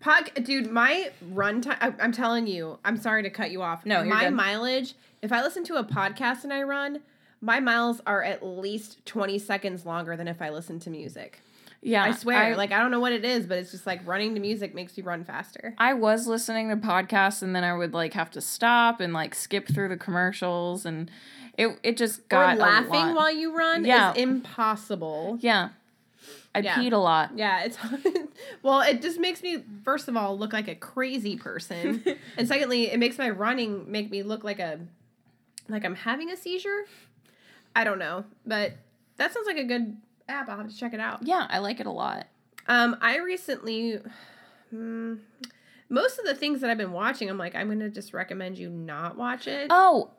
Pod, dude, my run time. I, I'm telling you. I'm sorry to cut you off.
No, you're
my
good.
mileage. If I listen to a podcast and I run, my miles are at least 20 seconds longer than if I listen to music.
yeah,
I swear.
I,
like I don't know what it is, but it's just like running to music makes you run faster.
I was listening to podcasts and then I would like have to stop and like skip through the commercials and it it just got
or laughing while you run
Yeah.
is impossible.
yeah. I
Yeah.
peed a lot.
Yeah, it's well, it just makes me first of all look like a crazy person. and secondly, it makes my running make me look like a like I'm having a seizure. I don't know, but that sounds like a good app. I'll have to check it out.
Yeah, I like it a lot.
Um, I recently, hmm, most of the things that I've been watching, I'm like, I'm gonna just recommend you not watch it.
Oh,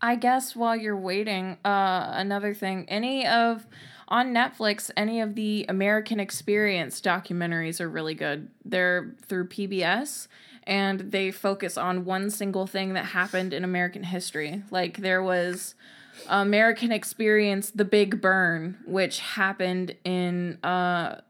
I guess while you're waiting, uh, another thing. Any of on Netflix, any of the American Experience documentaries are really good. They're through PBS and they focus on one single thing that happened in American history. Like there was American Experience The Big Burn, which happened in uh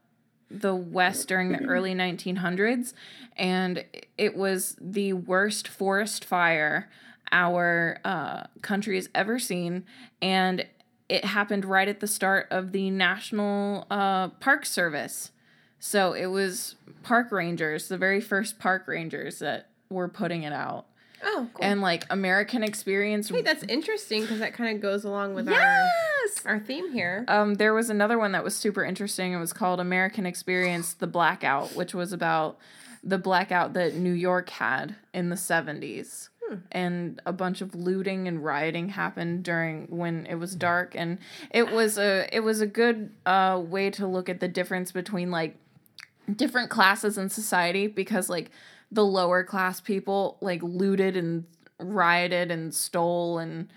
the West during the early 1900s, and it was the worst forest fire our uh, country has ever seen, and it happened right at the start of the National uh, Park Service. So it was park rangers, the very first park rangers that were putting it out,
Oh, cool.
and like American Experience.
hey, that's interesting because that kind of goes along with
yes.
our our theme here.
Um, there was another one that was super interesting. It was called American Experience: The Blackout, which was about the blackout that New York had in the seventies. And a bunch of looting and rioting happened during when it was dark, and it was a it was a good uh, way to look at the difference between like different classes in society because like the lower class people like looted and rioted and stole and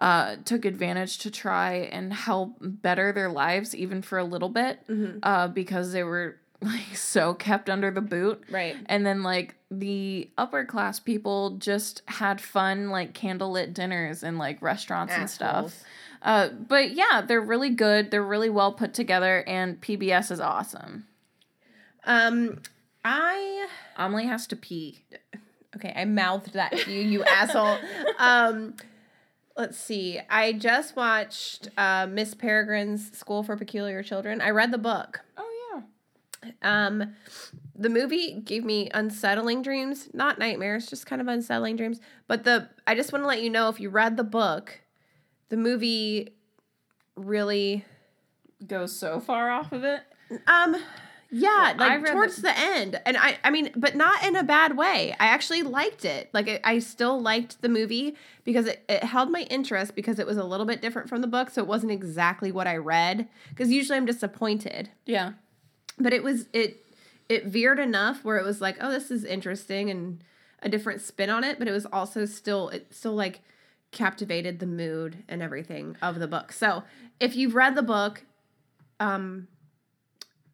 uh, took advantage to try and help better their lives even for a little bit uh, because they were like so kept under the boot.
Right.
And then like the upper class people just had fun like candlelit dinners and like restaurants and stuff. Uh, but yeah, they're really good. They're really well put together, and PBS is awesome.
Um, I
Amelie has to pee.
okay. I mouthed that to you, you asshole. Um, let's see. I just watched uh, Miss Peregrine's School for Peculiar Children. I read the book.
Oh yeah.
Um, the movie gave me unsettling dreams, not nightmares, just kind of unsettling dreams. But the I just want to let you know if you read the book, the movie really
Goes so far off of it.
um yeah,
I
like towards
the-
the, end. And I I mean, but not in a bad way. I actually liked it. Like I, I still liked the movie because it, it held my interest because it was a little bit different from the book, so it wasn't exactly what I read. Because usually I'm disappointed.
Yeah.
but it was it it veered enough where it was like oh this is interesting and a different spin on it but it was also still it still like captivated the mood and everything of the book so if you've read the book um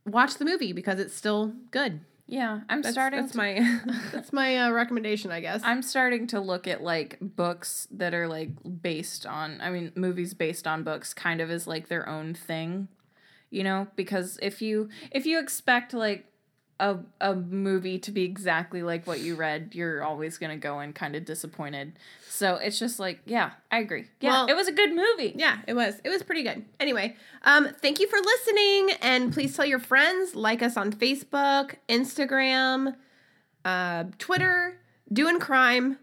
watch the movie because it's still good
Yeah. I'm
that's,
starting.
that's
to,
my that's my uh, recommendation i guess
I'm starting to look at like books that are like based on. I mean, movies based on books, kind of as like their own thing. You know, because if you if you expect like a a movie to be exactly like what you read, you're always gonna go in kind of disappointed. So it's just like, yeah, I agree. Yeah,
Well-
it was a good movie.
Yeah, it was. It was pretty good. Anyway, um, thank you for listening, and please tell your friends. Like us on Facebook, Instagram, uh, Twitter, doing crime,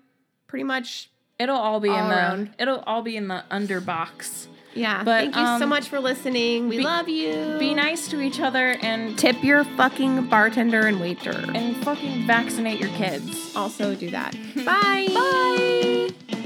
pretty much.
It'll all be in
All
the
around.
it'll all be in the underbox.
Yeah.
But,
thank you so
um,
much for listening. We
be-
love you.
Be nice to each other and
Tip your fucking bartender and waiter.
and fucking vaccinate your kids.
also do that. Bye.
Bye.